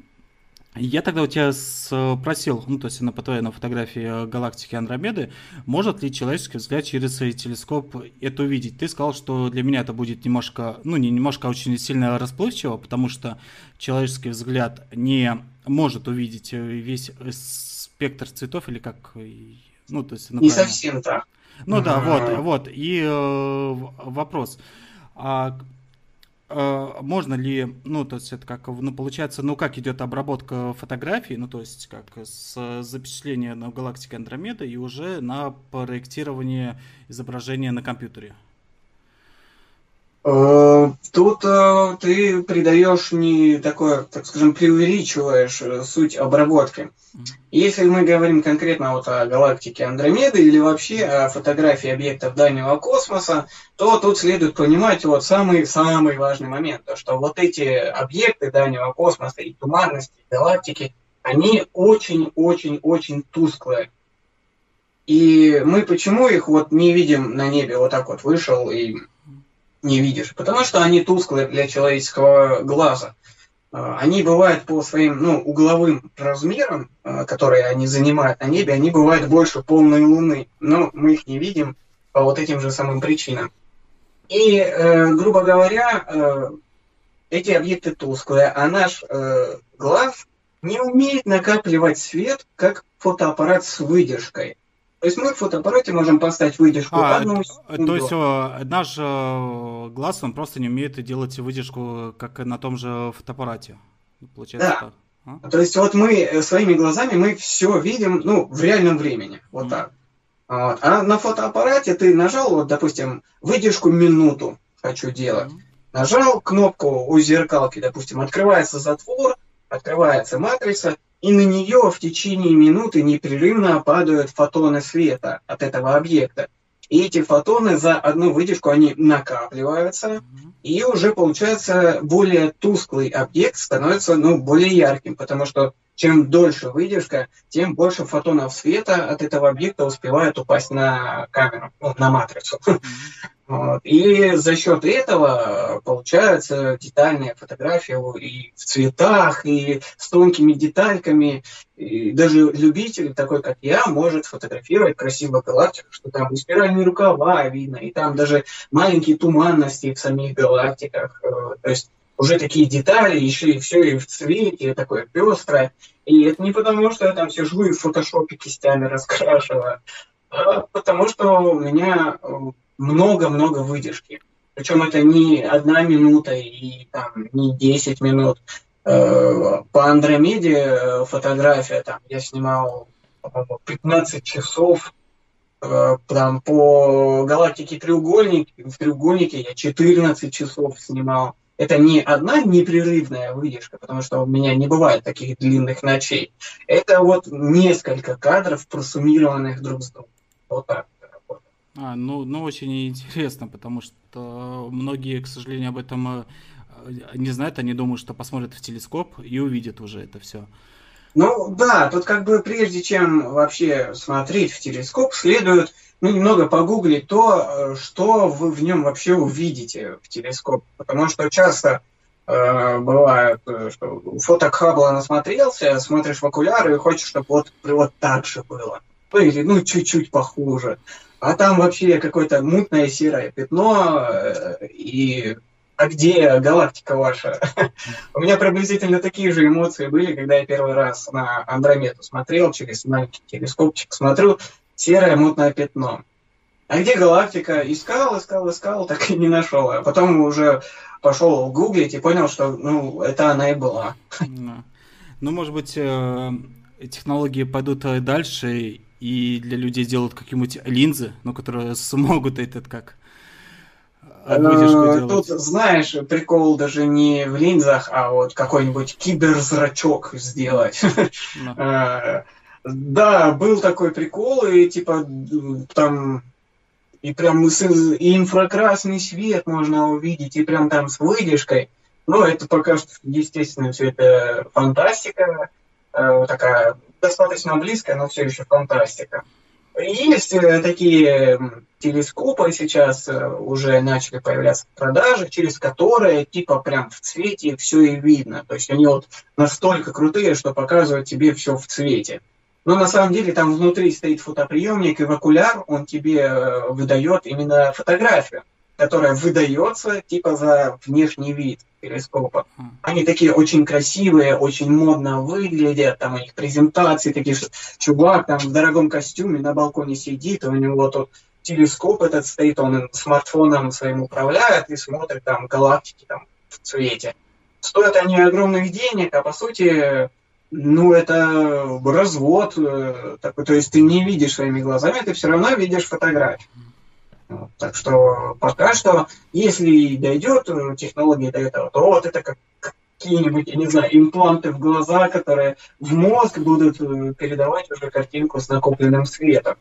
я тогда у тебя спросил, ну, то есть на, твоей на фотографии галактики Андромеды, может ли человеческий взгляд через телескоп это увидеть? Ты сказал, что для меня это будет немножко, ну, не немножко, а очень сильно расплывчиво, потому что человеческий взгляд не может увидеть весь спектр цветов или как, ну, то есть... Не совсем так. Ну да, вот, вот. И э, вопрос. А Э, можно ли, ну, то есть это как, ну, получается, ну, как идет обработка фотографий, ну, то есть как с запечатления на галактике Андромеда и уже на проектирование изображения на компьютере? Э, тут э, ты придаешь не такое, так скажем, преувеличиваешь э, суть обработки. Если мы говорим конкретно вот о галактике Андромеды или вообще о фотографии объектов дальнего космоса, то тут следует понимать вот самый-самый важный момент, то что вот эти объекты дальнего космоса и туманности, галактики, они очень-очень-очень тусклые. И мы почему их вот не видим на небе, вот так вот вышел и не видишь, потому что они тусклые для человеческого глаза. А, они бывают по своим ну, угловым размерам, а, которые они занимают на небе, они бывают больше полной луны, но мы их не видим по вот этим же самым причинам. И, э, грубо говоря, э, эти объекты тусклые, а наш э, глаз не умеет накапливать свет, как фотоаппарат с выдержкой. То есть мы в фотоаппарате можем поставить выдержку а, одну секунду. То есть о, наш э, глаз, он просто не умеет делать выдержку, как на том же фотоаппарате. Получается да. так. А? То есть вот мы э, своими глазами мы все видим, ну, в реальном времени. Вот mm. так. Вот. А на фотоаппарате ты нажал, вот, допустим, выдержку минуту хочу делать. Mm. Нажал кнопку у зеркалки, допустим, открывается затвор, открывается матрица, и на нее в течение минуты непрерывно падают фотоны света от этого объекта. И эти фотоны за одну выдержку, они накапливаются, и уже получается более тусклый объект становится ну, более ярким, потому что чем дольше выдержка, тем больше фотонов света от этого объекта успевает упасть на камеру, ну, на матрицу. И за счет этого получается детальная фотография и в цветах, и с тонкими детальками. И даже любитель, такой как я, может фотографировать красиво галактику, что там и спиральные рукава видно, и там даже маленькие туманности в самих галактиках. Э, то есть уже такие детали, еще и все и в цвете, такое пестрое. И это не потому, что я там сижу и в фотошопе кистями раскрашиваю, а потому что у меня э, много-много выдержки. Причем это не одна минута и там, не 10 минут. Э, по Андромеде э, фотография, там, я снимал, по-моему, 15 часов. Э, там, по галактике треугольник, в треугольнике я 14 часов снимал. Это не одна непрерывная выдержка, потому что у меня не бывает таких длинных ночей. Это вот несколько кадров, просуммированных друг с другом. Вот так. А, ну, ну, очень интересно, потому что многие, к сожалению, об этом э, не знают, они думают, что посмотрят в телескоп и увидят уже это все. Ну да, тут как бы прежде чем вообще смотреть в телескоп, следует ну, немного погуглить то, э, что вы в нем вообще увидите в телескоп. Потому что часто э, бывает, э, что фоток Хаббла насмотрелся, смотришь в окуляры и хочешь, чтобы вот, вот так же было. Ну или ну чуть-чуть похуже а там вообще какое-то мутное серое пятно, э, и а где галактика ваша? У меня приблизительно такие же эмоции были, когда я первый раз на Андромеду смотрел, через маленький телескопчик смотрю, серое мутное пятно. А где галактика? Искал, искал, искал, так и не нашел. А потом уже пошел гуглить и понял, что ну, это она и была. Ну, может быть, э, технологии пойдут э, дальше, и для людей сделают какие-нибудь линзы, ну, которые смогут этот как э, выдержку Тут, знаешь, прикол даже не в линзах, а вот какой-нибудь киберзрачок сделать. Да, был такой прикол, и типа там и прям и инфракрасный свет можно увидеть, и прям там с выдержкой. Ну, это пока что, естественно, все это фантастика, э, такая достаточно близкая, но все еще фантастика. Есть э, такие телескопы сейчас э, уже начали появляться в продаже, через которые типа прям в цвете все и видно. То есть они вот настолько крутые, что показывают тебе все в цвете. Но на самом деле там внутри стоит фотоприемник, и в окуляр он тебе э, выдает именно фотографию, которая выдается типа за внешний вид телескопа. Они такие очень красивые, очень модно выглядят, там у них презентации такие, что чувак там в дорогом костюме на балконе сидит, у него тут телескоп этот стоит, он смартфоном своим управляет и смотрит там галактики там в цвете. Стоят они огромных денег, а по сути ну, это развод э, то есть ты не видишь своими глазами, ты все равно видишь фотографию. Так что пока что, если дойдет э, технология до этого, то вот это как какие-нибудь, я не знаю, импланты в глаза, которые в мозг будут э, передавать уже картинку с накопленным светом.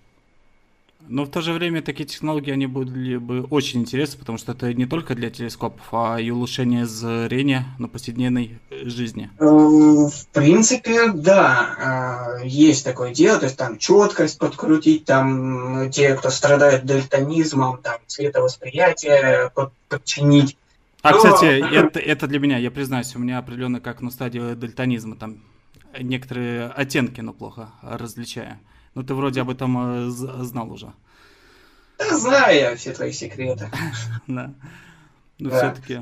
Но в то же время такие технологии, они были бы очень интересны, потому что это не только для телескопов, а и улучшение зрения на повседневной жизни. Э, в принципе, да, а, есть такое дело, то есть там четкость подкрутить, там те, кто страдает дальтонизмом, там цветовосприятие подчинить. А, Но... кстати, это, это для меня, я признаюсь, у меня определенно как на стадии дальтонизма, там некоторые оттенки, но плохо различаю. Ну, ты вроде об этом э, знал уже. Да, знаю я все твои секреты. Да. Ну, все-таки.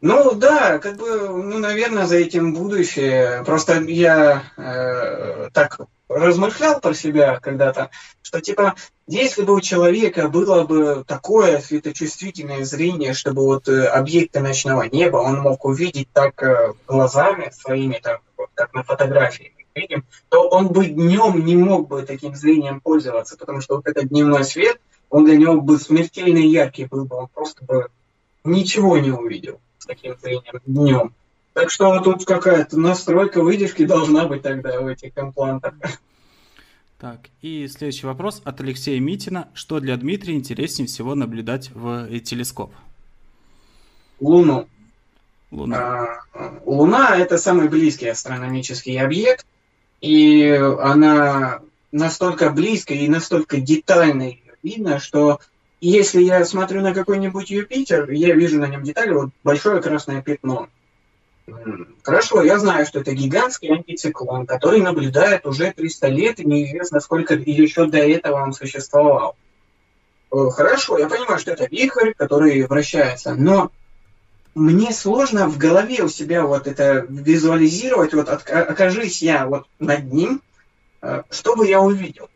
Ну да, как бы, ну, наверное, за этим будущее. Просто я э, так размышлял про себя когда-то, что типа, если бы у человека было бы такое светочувствительное зрение, чтобы вот э, объекты ночного неба он мог увидеть так э, глазами своими, так, вот, как на фотографии, видим, то он бы днем не мог бы таким зрением пользоваться, потому что вот этот дневной свет, он для него бы смертельно яркий был бы, он просто бы ничего не увидел с таким зрением днем. Так что тут какая-то настройка выдержки должна быть тогда в этих имплантах. Так, и следующий вопрос от Алексея Митина. Что для Дмитрия интереснее всего наблюдать в телескоп? Луну. Луна. А, Луна – это самый близкий астрономический объект, и она настолько близко и настолько детально видно, что если я смотрю на какой-нибудь Юпитер, я вижу на нем детали, вот большое красное пятно. Хорошо, я знаю, что это гигантский антициклон, который наблюдает уже 300 лет, и неизвестно, сколько еще до этого он существовал. Э, хорошо, я понимаю, что это вихрь, который вращается, но мне сложно в голове у себя вот это визуализировать, вот от, окажись я вот над ним, э, что бы я увидел.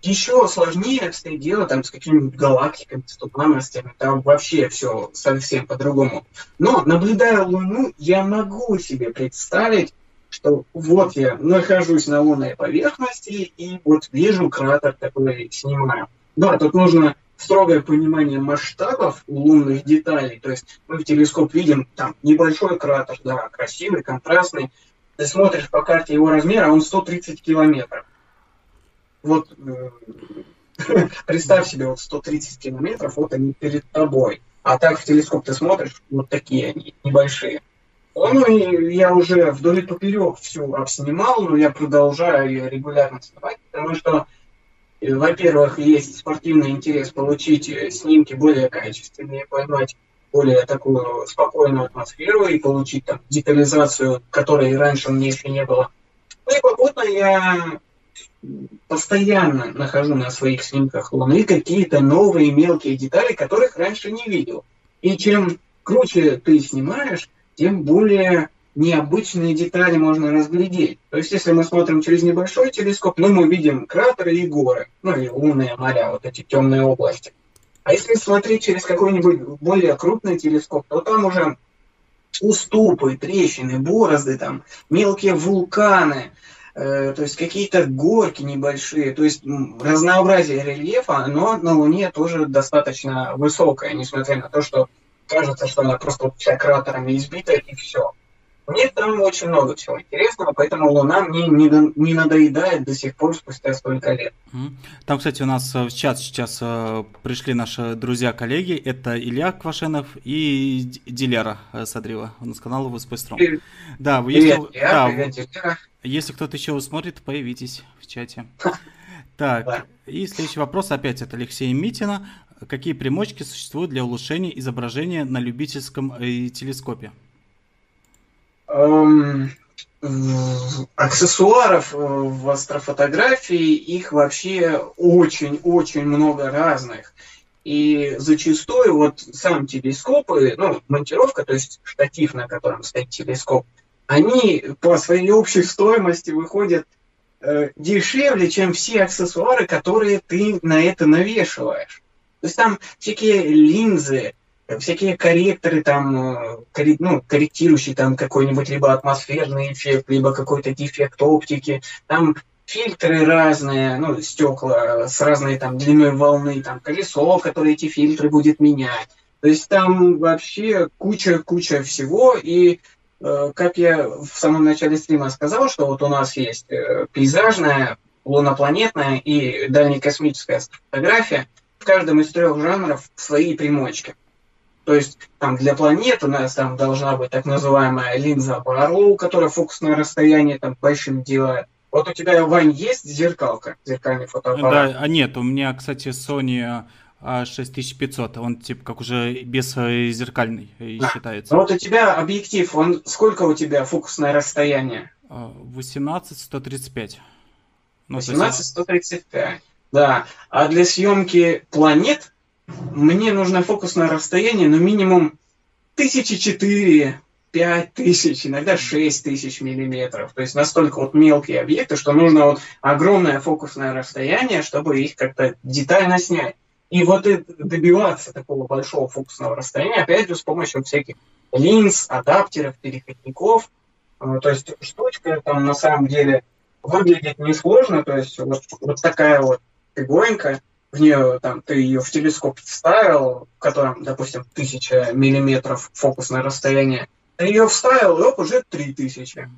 Еще сложнее обстоит дело там с какими-нибудь галактиками, с туманностями, там вообще все совсем по-другому. Но, наблюдая Луну, я могу себе представить, что вот я нахожусь на лунной поверхности и вот вижу кратер, который снимаю. Да, тут нужно строгое понимание масштабов лунных деталей. То есть мы в телескоп видим там небольшой кратер, да, красивый, контрастный. Ты смотришь по карте его размера, он 130 километров. Вот э, представь себе, вот 130 километров, вот они перед тобой. А так в телескоп ты смотришь, вот такие они, небольшие. Ну и я уже вдоль и поперек все обснимал, но я продолжаю ее регулярно снимать, потому что во-первых, есть спортивный интерес получить э, снимки более качественные, поймать более такую спокойную атмосферу и получить там детализацию, которой раньше у меня еще не было. Ну и попутно я постоянно нахожу на своих снимках Луны какие-то новые мелкие детали, которых раньше не видел. И чем круче ты снимаешь, тем более необычные детали можно разглядеть. То есть, если мы смотрим через небольшой телескоп, ну, мы видим кратеры и горы, ну, и лунные моря, вот эти темные области. А если смотреть через какой-нибудь более крупный телескоп, то там уже уступы, трещины, борозды, там, мелкие вулканы, э, то есть какие-то горки небольшие, то есть разнообразие рельефа, но на Луне тоже достаточно высокое, несмотря на то, что кажется, что она просто вся кратерами избита и все. Мне там очень много всего интересного, поэтому Луна мне не, не надоедает до сих пор спустя столько лет. Там, кстати, у нас э, в чат сейчас э, пришли наши друзья-коллеги. Это Илья Квашенов и Дилера э, Садрила. Он с канала Воспойстром. Да, привет, если, Илья, да, привет, Дилера. если кто-то еще смотрит, появитесь в чате. Так, и следующий вопрос опять от Алексея Митина. Какие примочки существуют для улучшения изображения на любительском телескопе? Эм, аксессуаров э, в астрофотографии, их вообще очень-очень много разных. И зачастую вот сам телескопы, ну, монтировка, то есть штатив, на котором стоит телескоп, они по своей общей стоимости выходят э, дешевле, чем все аксессуары, которые ты на это навешиваешь. То есть там всякие линзы, всякие корректоры там, э, ну, корректирующие там какой-нибудь либо атмосферный эффект, либо какой-то дефект оптики, там фильтры разные, ну, стекла с разной там длиной волны, там колесо, которое эти фильтры будет менять. То есть там вообще куча-куча всего, и э, как я в самом начале стрима сказал, что вот у нас есть э, пейзажная, лунопланетная и дальнекосмическая фотография, в каждом из трех жанров свои примочки. То есть там для планет у нас там должна быть так называемая линза Барлоу, которая фокусное расстояние там большим делает. Вот у тебя, Вань, есть зеркалка, зеркальный фотоаппарат? Да, а нет, у меня, кстати, Sony A6500, он типа как уже без э, зеркальный э, да. считается. Ну вот у тебя объектив, он сколько у тебя фокусное расстояние? 18-135. Ну, 18-135, да. А для съемки планет мне нужно фокусное расстояние, ну, минимум тысячи четыре, пять тысяч, иногда шесть тысяч миллиметров. То есть настолько вот мелкие объекты, что нужно вот огромное фокусное расстояние, чтобы их как-то детально снять. И вот добиваться такого большого фокусного расстояния, опять же, с помощью всяких линз, адаптеров, переходников. Э, то есть штучка там на самом деле выглядит несложно, то есть вот, вот такая вот фигуренька, в нее там ты ее в телескоп вставил, в котором, допустим, тысяча миллиметров фокусное расстояние, ты ее вставил, и оп, уже три тысячи.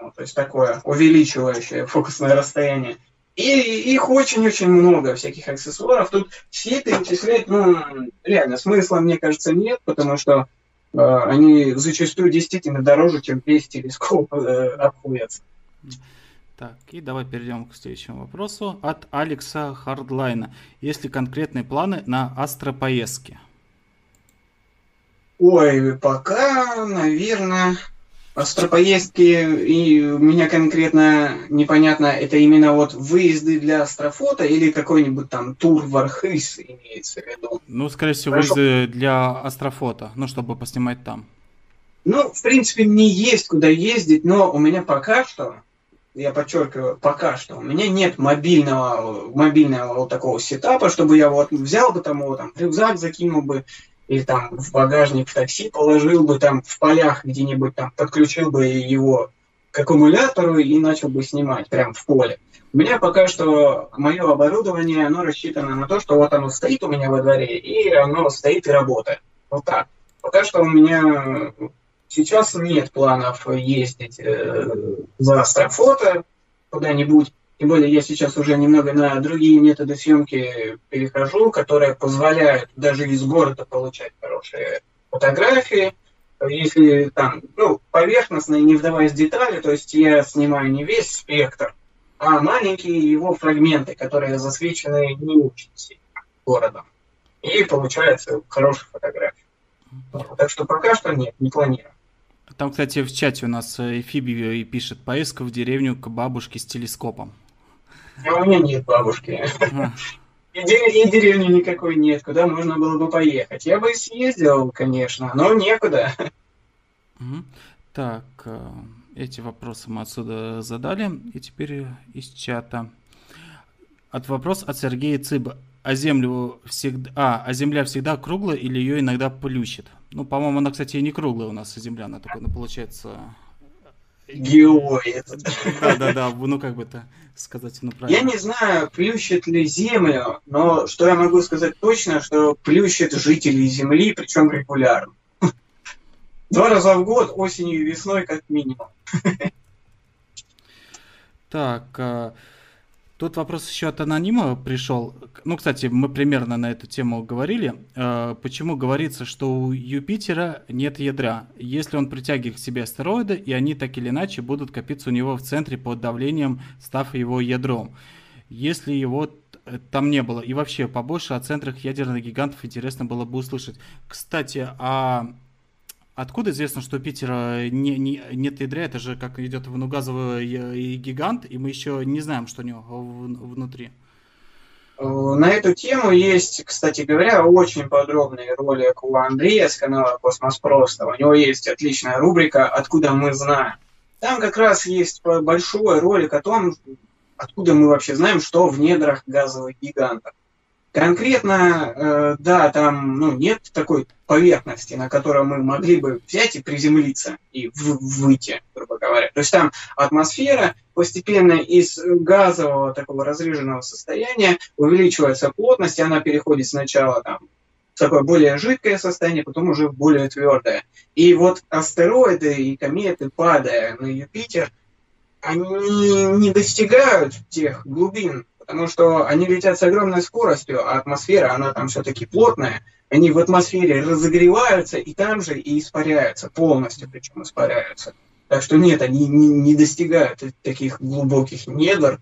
Ну, то есть такое увеличивающее фокусное расстояние. И их очень-очень много, всяких аксессуаров. Тут все перечислять, ну, реально, смысла, мне кажется, нет, потому что э, они зачастую действительно дороже, чем весь телескоп э, обходятся. Так, и давай перейдем к следующему вопросу от Алекса Хардлайна. Есть ли конкретные планы на астропоездки? Ой, пока, наверное, астропоездки, и у меня конкретно непонятно, это именно вот выезды для астрофото или какой-нибудь там тур в Архыз имеется в виду? Ну, скорее всего, Хорошо. выезды для астрофото, ну, чтобы поснимать там. Ну, в принципе, мне есть куда ездить, но у меня пока что я подчеркиваю, пока что у меня нет мобильного, мобильного вот такого сетапа, чтобы я вот взял бы там его, там, рюкзак закинул бы, или там в багажник в такси положил бы, там в полях где-нибудь там подключил бы его к аккумулятору и начал бы снимать прямо в поле. У меня пока что мое оборудование, оно рассчитано на то, что вот оно стоит у меня во дворе, и оно стоит и работает. Вот так. Пока что у меня Сейчас нет планов ездить э, за астрофото куда-нибудь. Тем более я сейчас уже немного на другие методы съемки перехожу, которые позволяют даже из города получать хорошие фотографии. Если там, ну, поверхностно, не вдаваясь в детали, то есть я снимаю не весь спектр, а маленькие его фрагменты, которые засвечены не очень сильно городом. И получается хорошая фотография. Так что пока что нет, не планирую. Там, кстати, в чате у нас э, Фиби пишет поездка в деревню к бабушке с телескопом. А у меня нет бабушки. И, и деревни никакой нет, куда можно было бы поехать. Я бы съездил, конечно, но некуда. Так, э, эти вопросы мы отсюда задали, и теперь из чата. От вопрос от Сергея Цыба. А землю всегда, а, а земля всегда круглая или ее иногда плющит? Ну, по-моему, она, кстати, и не круглая у нас, земля, она такой, ну, получается... Геой. Да, да, да, ну как бы это сказать, ну правильно. Я не знаю, плющит ли землю, но что я могу сказать точно, что плющит жителей Земли, причем регулярно. Два раза в год, осенью и весной, как минимум. Так, а, тут вопрос еще от анонима пришел. Ну, кстати, мы примерно на эту тему говорили. А, почему говорится, что у Юпитера нет ядра, если он притягивает к себе астероиды, и они так или иначе будут копиться у него в центре под давлением, став его ядром? Если его там не было. И вообще, побольше о центрах ядерных гигантов интересно было бы услышать. Кстати, а Откуда известно, что у Питера не, не, нет ядра? Это же как идет внугазовый гигант, и мы еще не знаем, что у него внутри. Э, на эту тему есть, кстати говоря, очень подробный ролик у Андрея с канала Космос Просто. У него есть отличная рубрика «Откуда мы знаем». Там как раз есть большой ролик о том, откуда мы вообще знаем, что в недрах газовых гигантов. Конкретно, э, да, там ну, нет такой поверхности, на которой мы могли бы взять и приземлиться и выйти, грубо говоря. То есть там атмосфера постепенно из газового такого разреженного состояния увеличивается плотность, и она переходит сначала там, в такое более жидкое состояние, потом уже в более твердое. И вот астероиды и кометы, падая на Юпитер, они не достигают тех глубин, потому что они летят с огромной скоростью, а атмосфера, она там все-таки плотная, они в атмосфере разогреваются и там же и испаряются, полностью причем испаряются. Так что нет, они не, не достигают таких глубоких недр,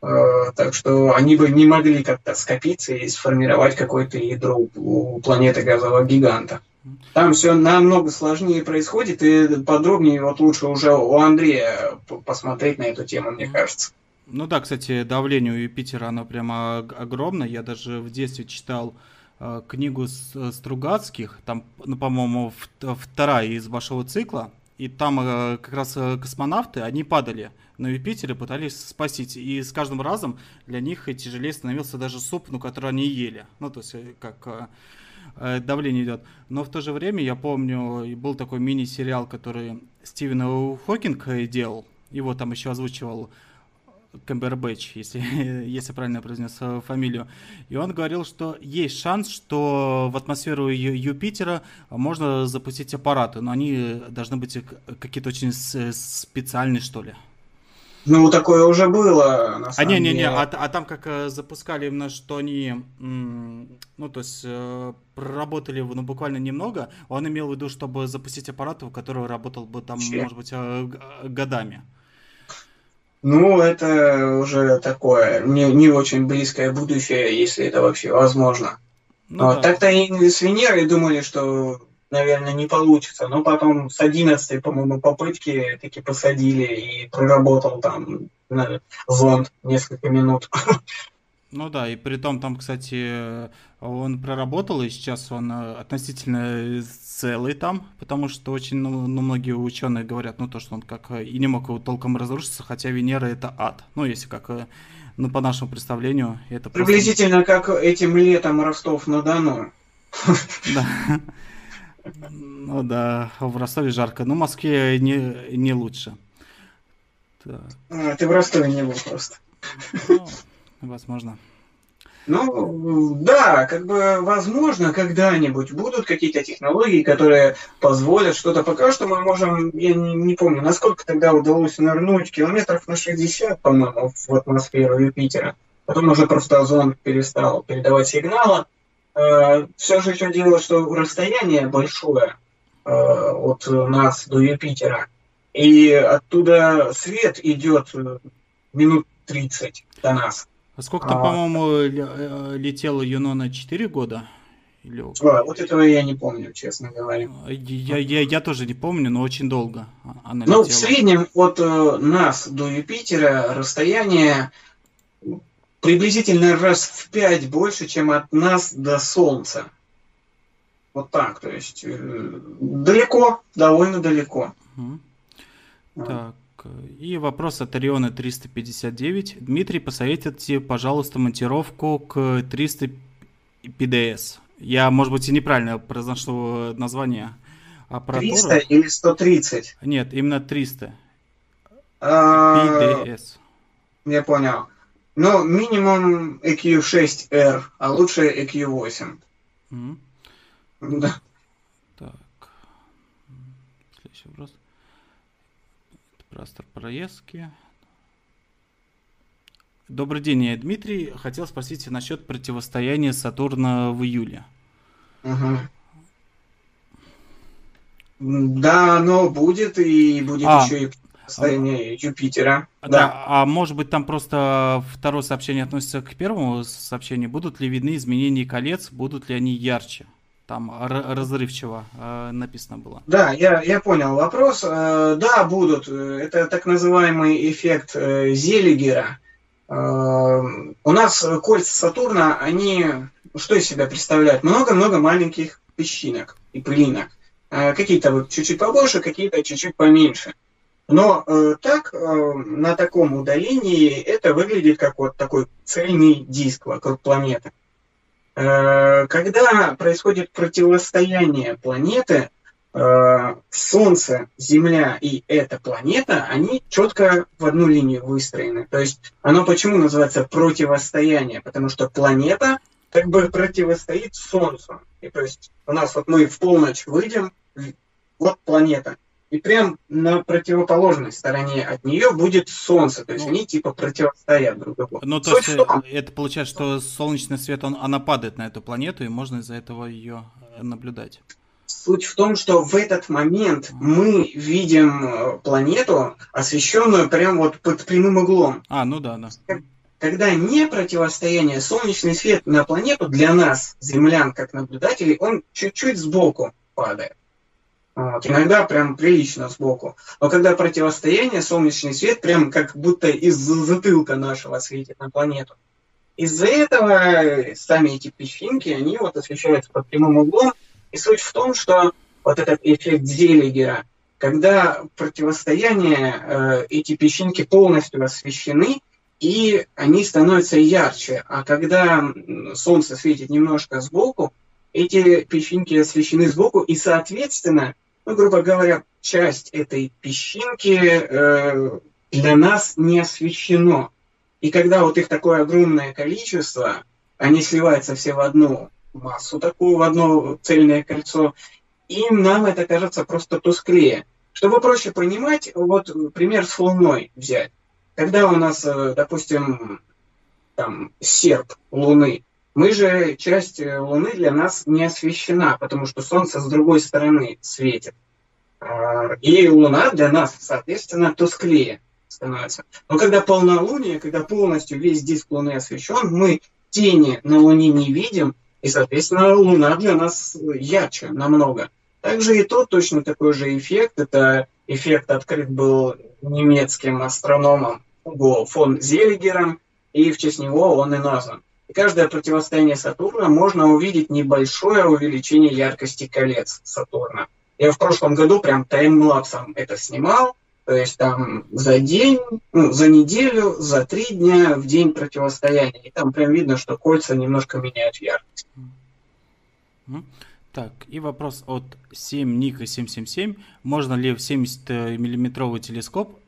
э, так что они бы не могли как-то скопиться и сформировать какое-то ядро у планеты газового гиганта. Там все намного сложнее происходит, и подробнее вот лучше уже у Андрея посмотреть на эту тему, мне кажется. Ну да, кстати, давление у Юпитера, оно прямо огромное. Я даже в детстве читал э, книгу э, Стругацких, там, ну, по-моему, вторая из вашего цикла, и там э, как раз э, космонавты, они падали на Юпитере, пытались спасить, и с каждым разом для них тяжелее становился даже суп, ну, который они ели. Ну, то есть, э, как э, э, давление идет. Но в то же время, я помню, был такой мини-сериал, который Стивен Хокинг делал, его там еще озвучивал Камбербэтч, если, если правильно произнес э, фамилию. И он говорил, что есть шанс, что в атмосферу Юпитера можно запустить аппараты, но они должны быть какие-то очень специальные, что ли. Ну, такое уже было, на самом а, не, не, не, а, а там как э, запускали именно, что они, ну, то есть, э, проработали, ну, буквально немного, он имел в виду, чтобы запустить аппарат, который работал бы там, Че? может быть, годами. Ну, это уже такое не, не очень близкое будущее, если это вообще возможно. Ну, вот. да. Так-то и с Венерой думали, что, наверное, не получится. Но потом с 11 по-моему, попытки таки посадили и проработал там зонд несколько минут. Ну да, и при том там, кстати, он проработал, и сейчас он э, относительно целый там, потому что очень ну, ну, многие ученые говорят, ну то, что он как э, и не мог его толком разрушиться, хотя Венера это ад. Ну, если как э, ну, по нашему представлению, это Приблизительно просто... как этим летом Ростов-на-Дону. Да. Ну да, в Ростове жарко. Ну, в Москве не, не лучше. А, ты в Ростове не был просто. Ну, Возможно. Ну, да, как бы, возможно, когда-нибудь будут какие-то технологии, которые позволят что-то. Пока что мы можем, я не, не помню, насколько тогда удалось нырнуть, километров на 60, по-моему, в атмосферу Юпитера. Потом уже просто озон перестал передавать сигналы. Э, все же еще дело, что расстояние большое э, от нас до Юпитера. И оттуда свет идет э, минут 30 до нас. А сколько там, а... по-моему, э, летела Юнона 4 года? Или... А, вот этого я не помню, честно говоря. Я, я, я тоже не помню, но очень долго она Ну, в среднем от э, нас до Юпитера расстояние приблизительно раз в пять больше, чем от нас до Солнца. Вот так, то есть э, далеко, довольно далеко. Так, и вопрос от Ориона 359. Дмитрий, посоветуйте, пожалуйста, монтировку к 300 PDS. Я, может быть, и неправильно произношу название аппаратуры. 300 или 130? Нет, именно 300. А, PDS. Я понял. Ну, минимум EQ6R, а лучше EQ8. Mm. Да. Так. Следующий вопрос. Простор проездки. Добрый день, я Дмитрий. Хотел спросить насчет противостояния Сатурна в июле. Угу. Да, оно будет, и будет а, еще и состояние Юпитера. Да. да, а может быть там просто второе сообщение относится к первому сообщению. Будут ли видны изменения колец, будут ли они ярче? Там разрывчиво э, написано было. Да, я, я понял вопрос. Э, да, будут. Это так называемый эффект э, Зелигера. Э, у нас кольца Сатурна, они что из себя представляют? Много-много маленьких песчинок и пылинок. Э, какие-то вот чуть-чуть побольше, какие-то чуть-чуть поменьше. Но э, так, э, на таком удалении это выглядит как вот такой цельный диск вокруг планеты. Э, когда происходит противостояние планеты, э, Солнце, Земля и эта планета, они четко в одну линию выстроены. То есть оно почему называется противостояние? Потому что планета как бы противостоит Солнцу. И то есть у нас вот мы в полночь выйдем, вот планета – и прям на противоположной стороне от нее будет Солнце, то есть ну, они типа противостоят друг другу. Ну, то есть э, это получается, что солнечный свет, он, она падает на эту планету, и можно из-за этого ее э, наблюдать. Суть в том, что в этот момент мы видим э, планету, освещенную прям вот под прямым углом. А, ну да, да. Когда не противостояние, солнечный свет на планету для нас, землян, как наблюдателей, он чуть-чуть сбоку падает. Вот. Иногда прям прилично сбоку. Но когда противостояние, солнечный свет прям как будто из затылка нашего светит на планету. Из-за этого сами эти песчинки, они вот освещаются под прямым углом. И суть в том, что вот этот эффект Зелигера, когда противостояние, э, эти песчинки полностью освещены, и они становятся ярче. А когда солнце светит немножко сбоку, эти песчинки освещены сбоку, и, соответственно, ну, грубо говоря, часть этой песчинки э, для нас не освещено. И когда вот их такое огромное количество, они сливаются все в одну массу, такую, в одно цельное кольцо, и нам это кажется просто тусклее. Чтобы проще понимать, вот пример с Луной взять. Когда у нас, э, допустим, там серп Луны, мы же, часть э, Луны для нас не освещена, потому что Солнце с другой стороны светит. А, и Луна для нас, соответственно, тусклее становится. Но когда полнолуние, когда полностью весь диск Луны освещен, мы тени на Луне не видим, и, соответственно, Луна для нас ярче намного. Также и тут точно такой же эффект. Это эффект открыт был немецким астрономом фон Зелигером, и в честь него он и назван. И каждое противостояние Сатурна можно увидеть небольшое увеличение яркости колец Сатурна. Я в прошлом году прям таймлапсом это снимал, то есть там за день, ну, за неделю, за три дня в день противостояния. И там прям видно, что кольца немножко меняют яркость. Так, и вопрос от 7 Ника 777. Можно ли в 70-миллиметровый телескоп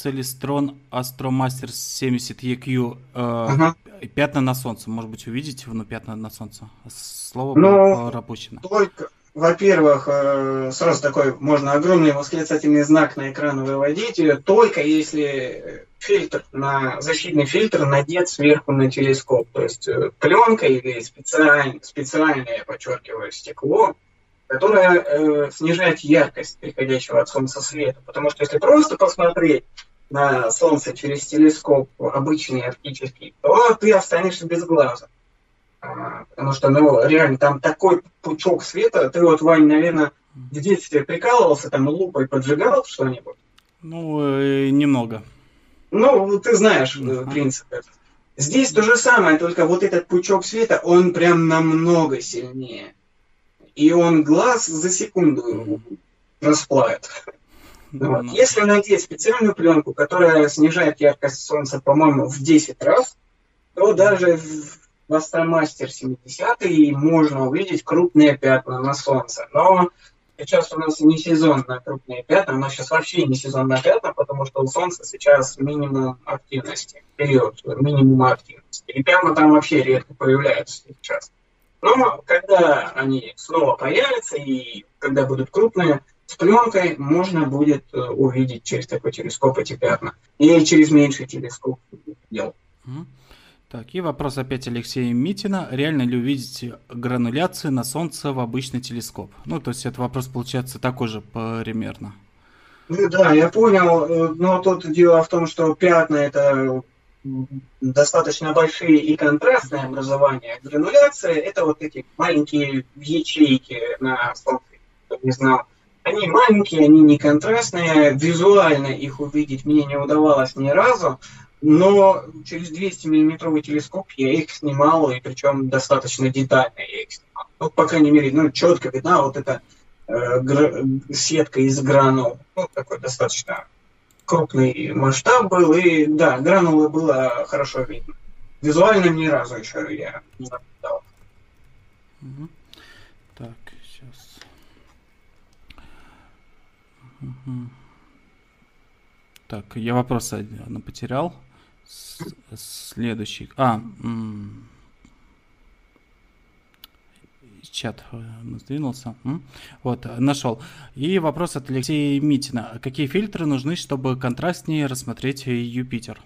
Целестрон Астромастер 70 EQ э, ага. пятна на солнце. Может быть, увидите ну, пятна на солнце. Слово ну, пропущено. Только, во-первых, э, сразу такой можно огромный восклицательный знак на экран выводить, только если фильтр на защитный фильтр надет сверху на телескоп, то есть э, пленка или специаль, специальное, я подчеркиваю, стекло, которое э, снижает яркость приходящего от солнца света. Потому что если просто посмотреть на Солнце через телескоп обычный оптический, то ты останешься без глаза. А, потому что, ну, реально, там такой пучок света. Ты вот, Вань, наверное, в детстве прикалывался, там лупой поджигал что-нибудь? Ну, э, немного. Ну, ты знаешь uh-huh. принцип Здесь то же самое, только вот этот пучок света, он прям намного сильнее. И он глаз за секунду расплавит. Вот. Ну. Если надеть специальную пленку, которая снижает яркость солнца, по-моему, в 10 раз, то даже в Астромастер 70 можно увидеть крупные пятна на солнце. Но сейчас у нас не сезон на крупные пятна, у нас сейчас вообще не сезон на пятна, потому что у Солнца сейчас минимум активности, период минимума активности. И пятна там вообще редко появляются сейчас. Но когда они снова появятся и когда будут крупные, с пленкой можно будет э, увидеть через такой телескоп эти пятна. Или через меньший телескоп делать. Так, и вопрос опять Алексея Митина. Реально ли увидеть грануляции на Солнце в обычный телескоп? Ну, то есть это вопрос получается такой же примерно. Ну да, я понял, э, но тут дело в том, что пятна это достаточно большие и контрастные образования. Грануляция это вот эти маленькие ячейки на Солнце, кто не знал. Они маленькие, они не контрастные, визуально их увидеть мне не удавалось ни разу, но через 200 миллиметровый телескоп я их снимал, и причем достаточно детально я их снимал. Ну, по крайней мере, ну, четко видна вот эта э, сетка из гранул. Ну, такой достаточно крупный масштаб был, и да, гранулы было хорошо видно. Визуально ни разу еще я не наблюдал. Угу. Так, сейчас. Так, я вопрос один потерял. Следующий. А, чат э, сдвинулся. Вот, нашел. И вопрос от Алексея Митина. Какие фильтры нужны, чтобы контрастнее рассмотреть Юпитер?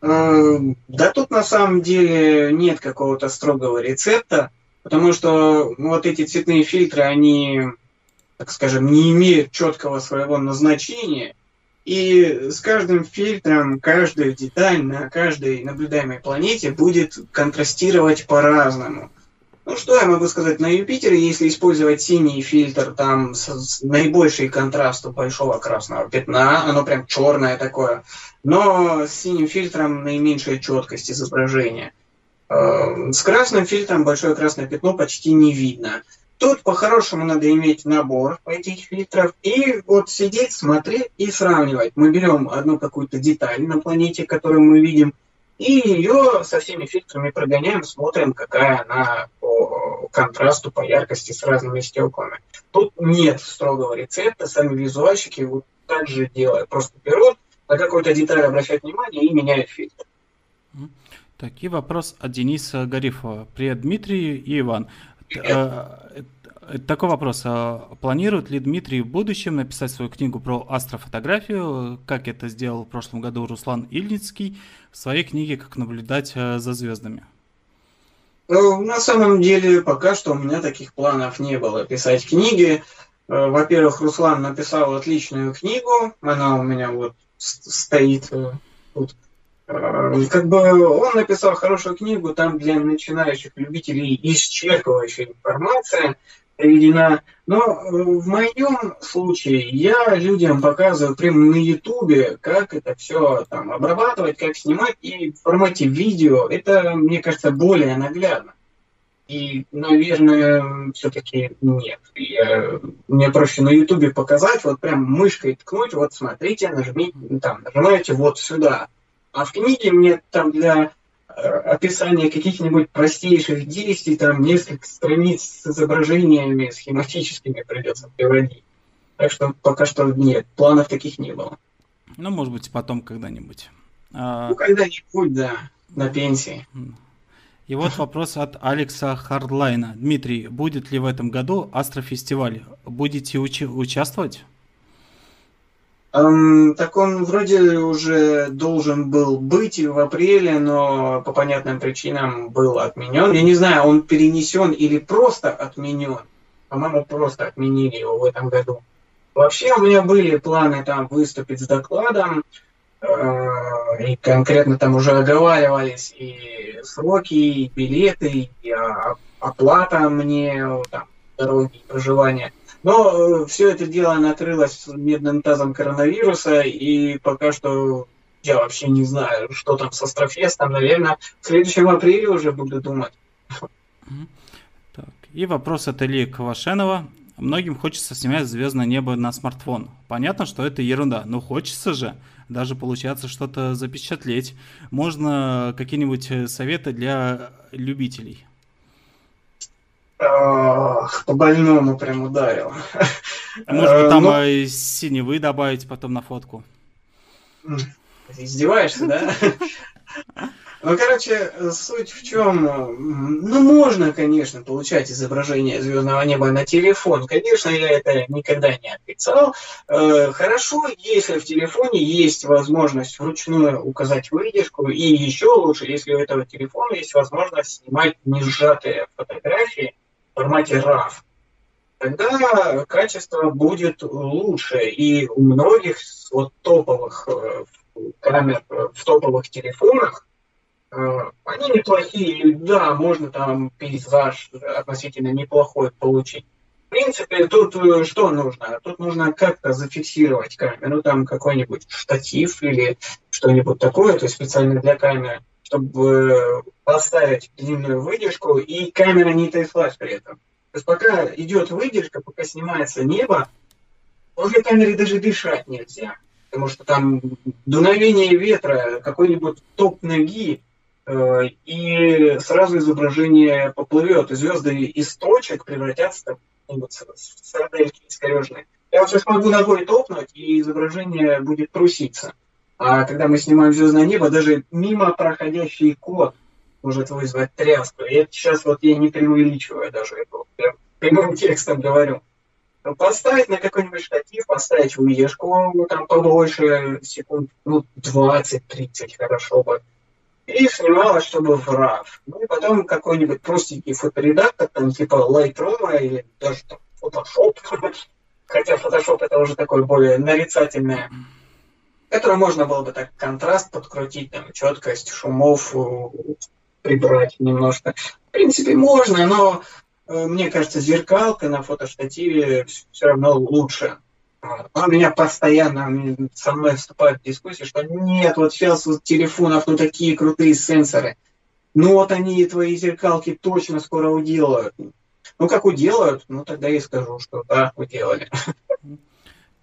Э, да тут на самом деле нет какого-то строгого рецепта, потому что вот эти цветные фильтры, они, так скажем, не имеют четкого своего назначения. И с каждым фильтром каждая деталь на каждой наблюдаемой планете будет контрастировать по-разному. Ну что я могу сказать, на Юпитере, если использовать синий фильтр, там с, с наибольший контраст у большого красного пятна, оно прям черное такое, но с синим фильтром наименьшая четкость изображения. Э, с красным фильтром большое красное пятно почти не видно. Тут по-хорошему надо иметь набор этих фильтров и вот сидеть, смотреть и сравнивать. Мы берем одну какую-то деталь на планете, которую мы видим, и ее со всеми фильтрами прогоняем, смотрим, какая она по контрасту, по яркости с разными стеклами. Тут нет строгого рецепта, сами визуальщики вот так же делают. Просто берут, на какую-то деталь обращают внимание и меняют фильтр. Так, и вопрос от Дениса Гарифова. Привет, Дмитрий и Иван. Э, э, такой вопрос. А планирует ли Дмитрий в будущем написать свою книгу про астрофотографию, как это сделал в прошлом году Руслан Ильницкий в своей книге «Как наблюдать э, за звездами»? На самом деле, пока что у меня таких планов не было писать книги. Во-первых, Руслан написал отличную книгу, она у меня вот стоит тут как бы он написал хорошую книгу, там для начинающих любителей исчерпывающая информация приведена. Но э, в моем случае я людям показываю прямо на ютубе, как это все там обрабатывать, как снимать, и в формате видео это, мне кажется, более наглядно. И, наверное, все-таки нет. Я, мне проще на Ютубе показать, вот прям мышкой ткнуть, вот смотрите, нажмите, там, нажимаете вот сюда. А в книге мне там для э, описания каких-нибудь простейших действий, там несколько страниц с изображениями схематическими придется приводить. Так что пока что нет, планов таких не было. Ну, может быть, потом когда-нибудь. А, ну, когда-нибудь, да, на пенсии. И вот вопрос от Алекса Хардлайна. Дмитрий, будет ли в этом году астрофестиваль? Будете учи- участвовать? Эм, так он вроде уже должен был быть в апреле, но по понятным причинам был отменен. Я не знаю, он перенесен или просто отменен. По-моему, просто отменили его в этом году. Вообще у меня были планы там выступить с докладом, э, и конкретно там уже оговаривались и сроки, и билеты, и оплата мне, там, дороги, проживания. Но э, все это дело накрылось медным тазом коронавируса, и пока что я вообще не знаю, что там со Астрофестом. Наверное, в следующем апреле уже буду думать. Так, и вопрос от Ильи Квашенова. Многим хочется снимать звездное небо на смартфон. Понятно, что это ерунда, но хочется же даже получается что-то запечатлеть. Можно какие-нибудь э, советы для любителей? По больному прям ударил. Может быть, там ну... Э, синевы добавить потом на фотку. Издеваешься, да? Ну, короче, суть в чем? Ну, можно, конечно, получать изображение звездного неба на телефон. Конечно, я это никогда не отрицал. Э, хорошо, если в телефоне есть возможность вручную указать выдержку, и еще лучше, если у этого телефона есть возможность снимать не сжатые фотографии в формате RAW. Тогда качество будет лучше, и у многих вот топовых э, камер в топовых телефонах Э, они неплохие, да, можно там пейзаж относительно неплохой получить. В принципе, тут э, что нужно? Тут нужно как-то зафиксировать камеру, там какой-нибудь штатив или что-нибудь такое, то есть специально для камеры, чтобы поставить длинную выдержку, и камера не тряслась при этом. То есть пока идет выдержка, пока снимается небо, уже камере даже дышать нельзя. Потому что там дуновение ветра, какой-нибудь топ ноги, Э, и сразу изображение поплывет, и звезды из точек превратятся в сардельки искорежные. Я вот сейчас могу ногой топнуть, и изображение будет труситься. А когда мы снимаем звездное небо, даже мимо проходящий кот может вызвать тряску. И это сейчас вот я не преувеличиваю даже это. Я прямым текстом говорю. Поставить на какой-нибудь штатив, поставить выдержку, ну, там побольше, секунд, ну, 20-30, хорошо бы и снималось, чтобы в RAW. Ну и потом какой-нибудь простенький фоторедактор, там типа Lightroom или даже там Photoshop, хотя Photoshop это уже такое более нарицательное, которое можно было бы так контраст подкрутить, там, четкость шумов э, прибрать немножко. В принципе, можно, но э, мне кажется, зеркалка на фотоштативе все равно лучше. Он меня постоянно со мной вступает в дискуссию, что нет, вот сейчас вот телефонов, ну такие крутые сенсоры. Ну вот они твои зеркалки точно скоро уделают. Ну как уделают, ну тогда я скажу, что да, уделали.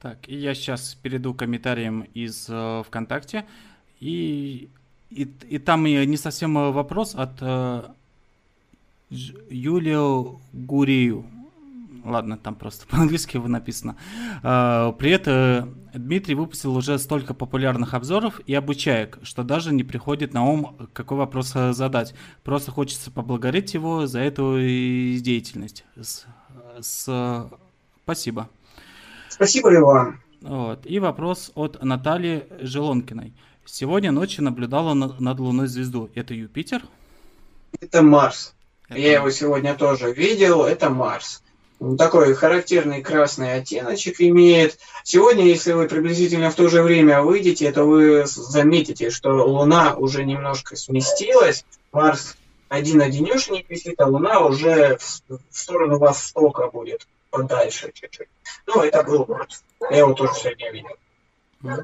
Так, и я сейчас перейду к комментариям из э, ВКонтакте. И, и, и там не совсем вопрос от э, Юлию Гурию. Ладно, там просто по-английски его написано. А, при этом Дмитрий выпустил уже столько популярных обзоров и обучаек, что даже не приходит на ум, какой вопрос э, задать. Просто хочется поблагодарить его за эту деятельность. С, с, спасибо. Спасибо, Иван. Вот. И вопрос от Натальи Желонкиной. Сегодня ночью наблюдала над Луной звезду. Это Юпитер? Это Марс. Это... Я его сегодня тоже видел. Это Марс такой характерный красный оттеночек имеет. Сегодня, если вы приблизительно в то же время выйдете, то вы заметите, что Луна уже немножко сместилась, Марс один-одинешенек висит, а Луна уже в, в сторону востока будет, подальше чуть-чуть. Ну, это был Марс. Я его тоже сегодня видел.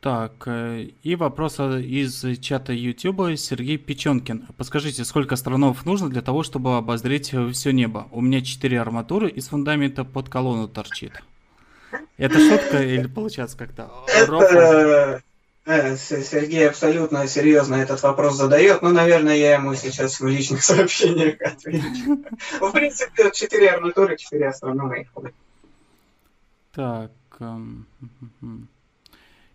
Так, э, и вопрос из чата YouTube Сергей Печенкин. Подскажите, сколько астрономов нужно для того, чтобы обозреть все небо? У меня четыре арматуры из фундамента под колонну торчит. Это шутка или получается как-то? Это... Э, Сергей абсолютно серьезно этот вопрос задает, но, наверное, я ему сейчас в личных сообщениях отвечу. В принципе, четыре арматуры, четыре астронома их Так.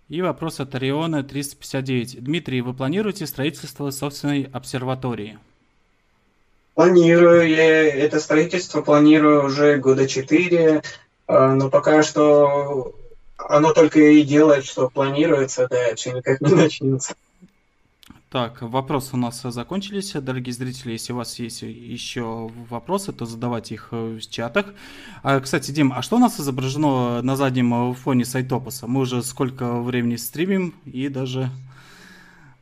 И вопрос от Ориона 359. Дмитрий, вы планируете строительство собственной обсерватории? Планирую. Я это строительство планирую уже года четыре, а, но пока что оно только и делает, что планируется, дальше никак не начнется. Так, вопросы у нас закончились. Дорогие зрители, если у вас есть еще вопросы, то задавайте их в чатах. А, кстати, Дим, а что у нас изображено на заднем фоне сайтопуса? Мы уже сколько времени стримим и даже...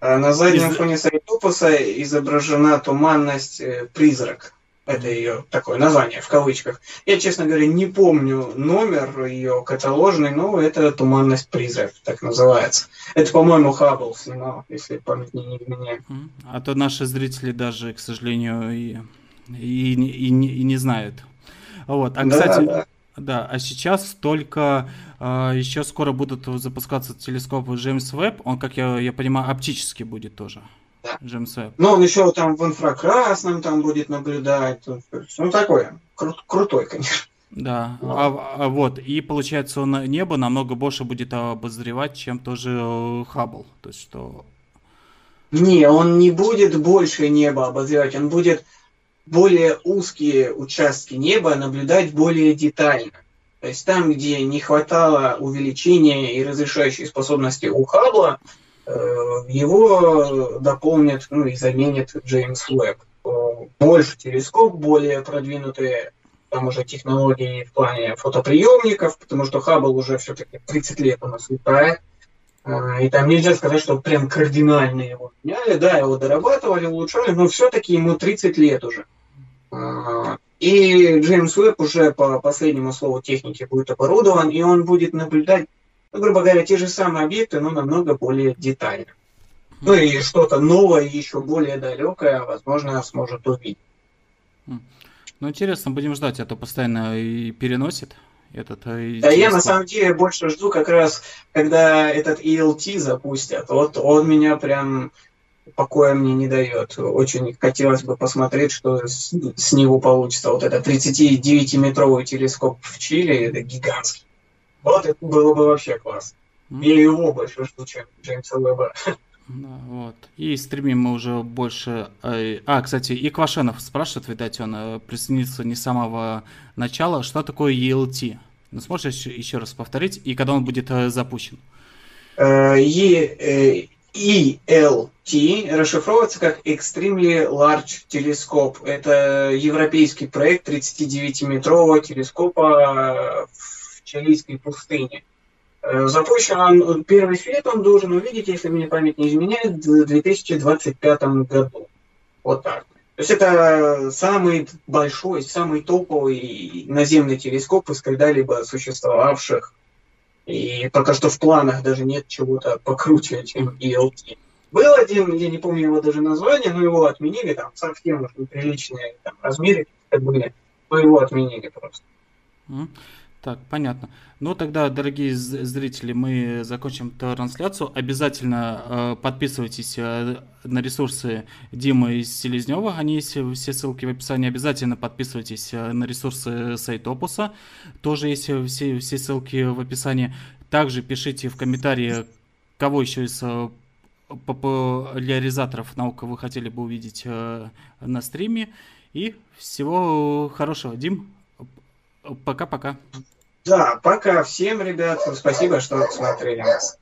А, на заднем Из... фоне сайтопуса изображена туманность э, призрак. Это ее такое название в кавычках. Я, честно говоря, не помню номер ее каталожный, но это «Туманность призрак», так называется. Это, по-моему, Хаббл снимал, если память не изменяет. А то наши зрители даже, к сожалению, и и, и, и не знают. Вот. А, кстати, да, да. да, а сейчас только э, еще скоро будут запускаться телескопы Джеймс Веб. Он, как я, я понимаю, оптически будет тоже. Да. Джеймс Веб. Ну, он еще там в инфракрасном там будет наблюдать. Ну, такой, кру- крутой, конечно. Да. А, а вот, и получается, он небо намного больше будет обозревать, чем тоже э, Хаббл. То есть, что... Не, он не будет больше неба обозревать, он будет более узкие участки неба наблюдать более детально. То есть там, где не хватало увеличения и разрешающей способности у Хаббла, его дополнят ну, и заменит Джеймс Уэбб. Больше телескоп, более продвинутые там уже технологии в плане фотоприемников, потому что Хаббл уже все-таки 30 лет у нас летает. А, и там нельзя сказать, что прям кардинально его меняли. Да, его дорабатывали, улучшали, но все-таки ему 30 лет уже. И Джеймс Уэбб уже по последнему слову техники будет оборудован, и он будет наблюдать, ну, грубо говоря, те же самые объекты, но намного более детально. Ну и что-то новое, еще более далекое, возможно, сможет увидеть. Ну, интересно, будем ждать, а то постоянно и переносит этот... Э, да я на самом деле больше жду как раз, когда этот ELT запустят. Вот он меня прям покоя мне не дает. Очень хотелось бы посмотреть, что с, с него получится. Вот это 39-метровый телескоп в Чили, это гигантский. Вот это было бы вообще классно. Mm. Я его больше жду, чем Джеймса. Да, вот. И стримим мы уже больше... Э, а, кстати, и Квашенов спрашивает, видать, он э, присоединился не с самого начала. Что такое ELT? Ну, сможешь еще раз повторить? И когда он будет э, запущен? ELT расшифровывается как Extremely Large Telescope. Это европейский проект 39-метрового телескопа в чилийской пустыне. Э, запущен он, первый свет он должен увидеть, если мне память не изменяет, в 2025 году. Вот так. То есть это самый большой, самый топовый наземный телескоп из когда-либо существовавших. И пока что в планах даже нет чего-то покруче, чем ELT. Был один, я не помню его даже название, но его отменили, там совсем уж неприличные там, размеры были, но его отменили просто. Так, понятно. Ну тогда, дорогие зрители, мы закончим трансляцию. Обязательно э, подписывайтесь э, на ресурсы Димы Селезнева. Они есть все ссылки в описании. Обязательно подписывайтесь э, на ресурсы сайта Опуса. Тоже есть все, все ссылки в описании. Также пишите в комментарии, кого еще из э, популяризаторов наука вы хотели бы увидеть э, на стриме. И всего хорошего. Дим, Пока-пока. Да, пока всем, ребят. Спасибо, что смотрели нас.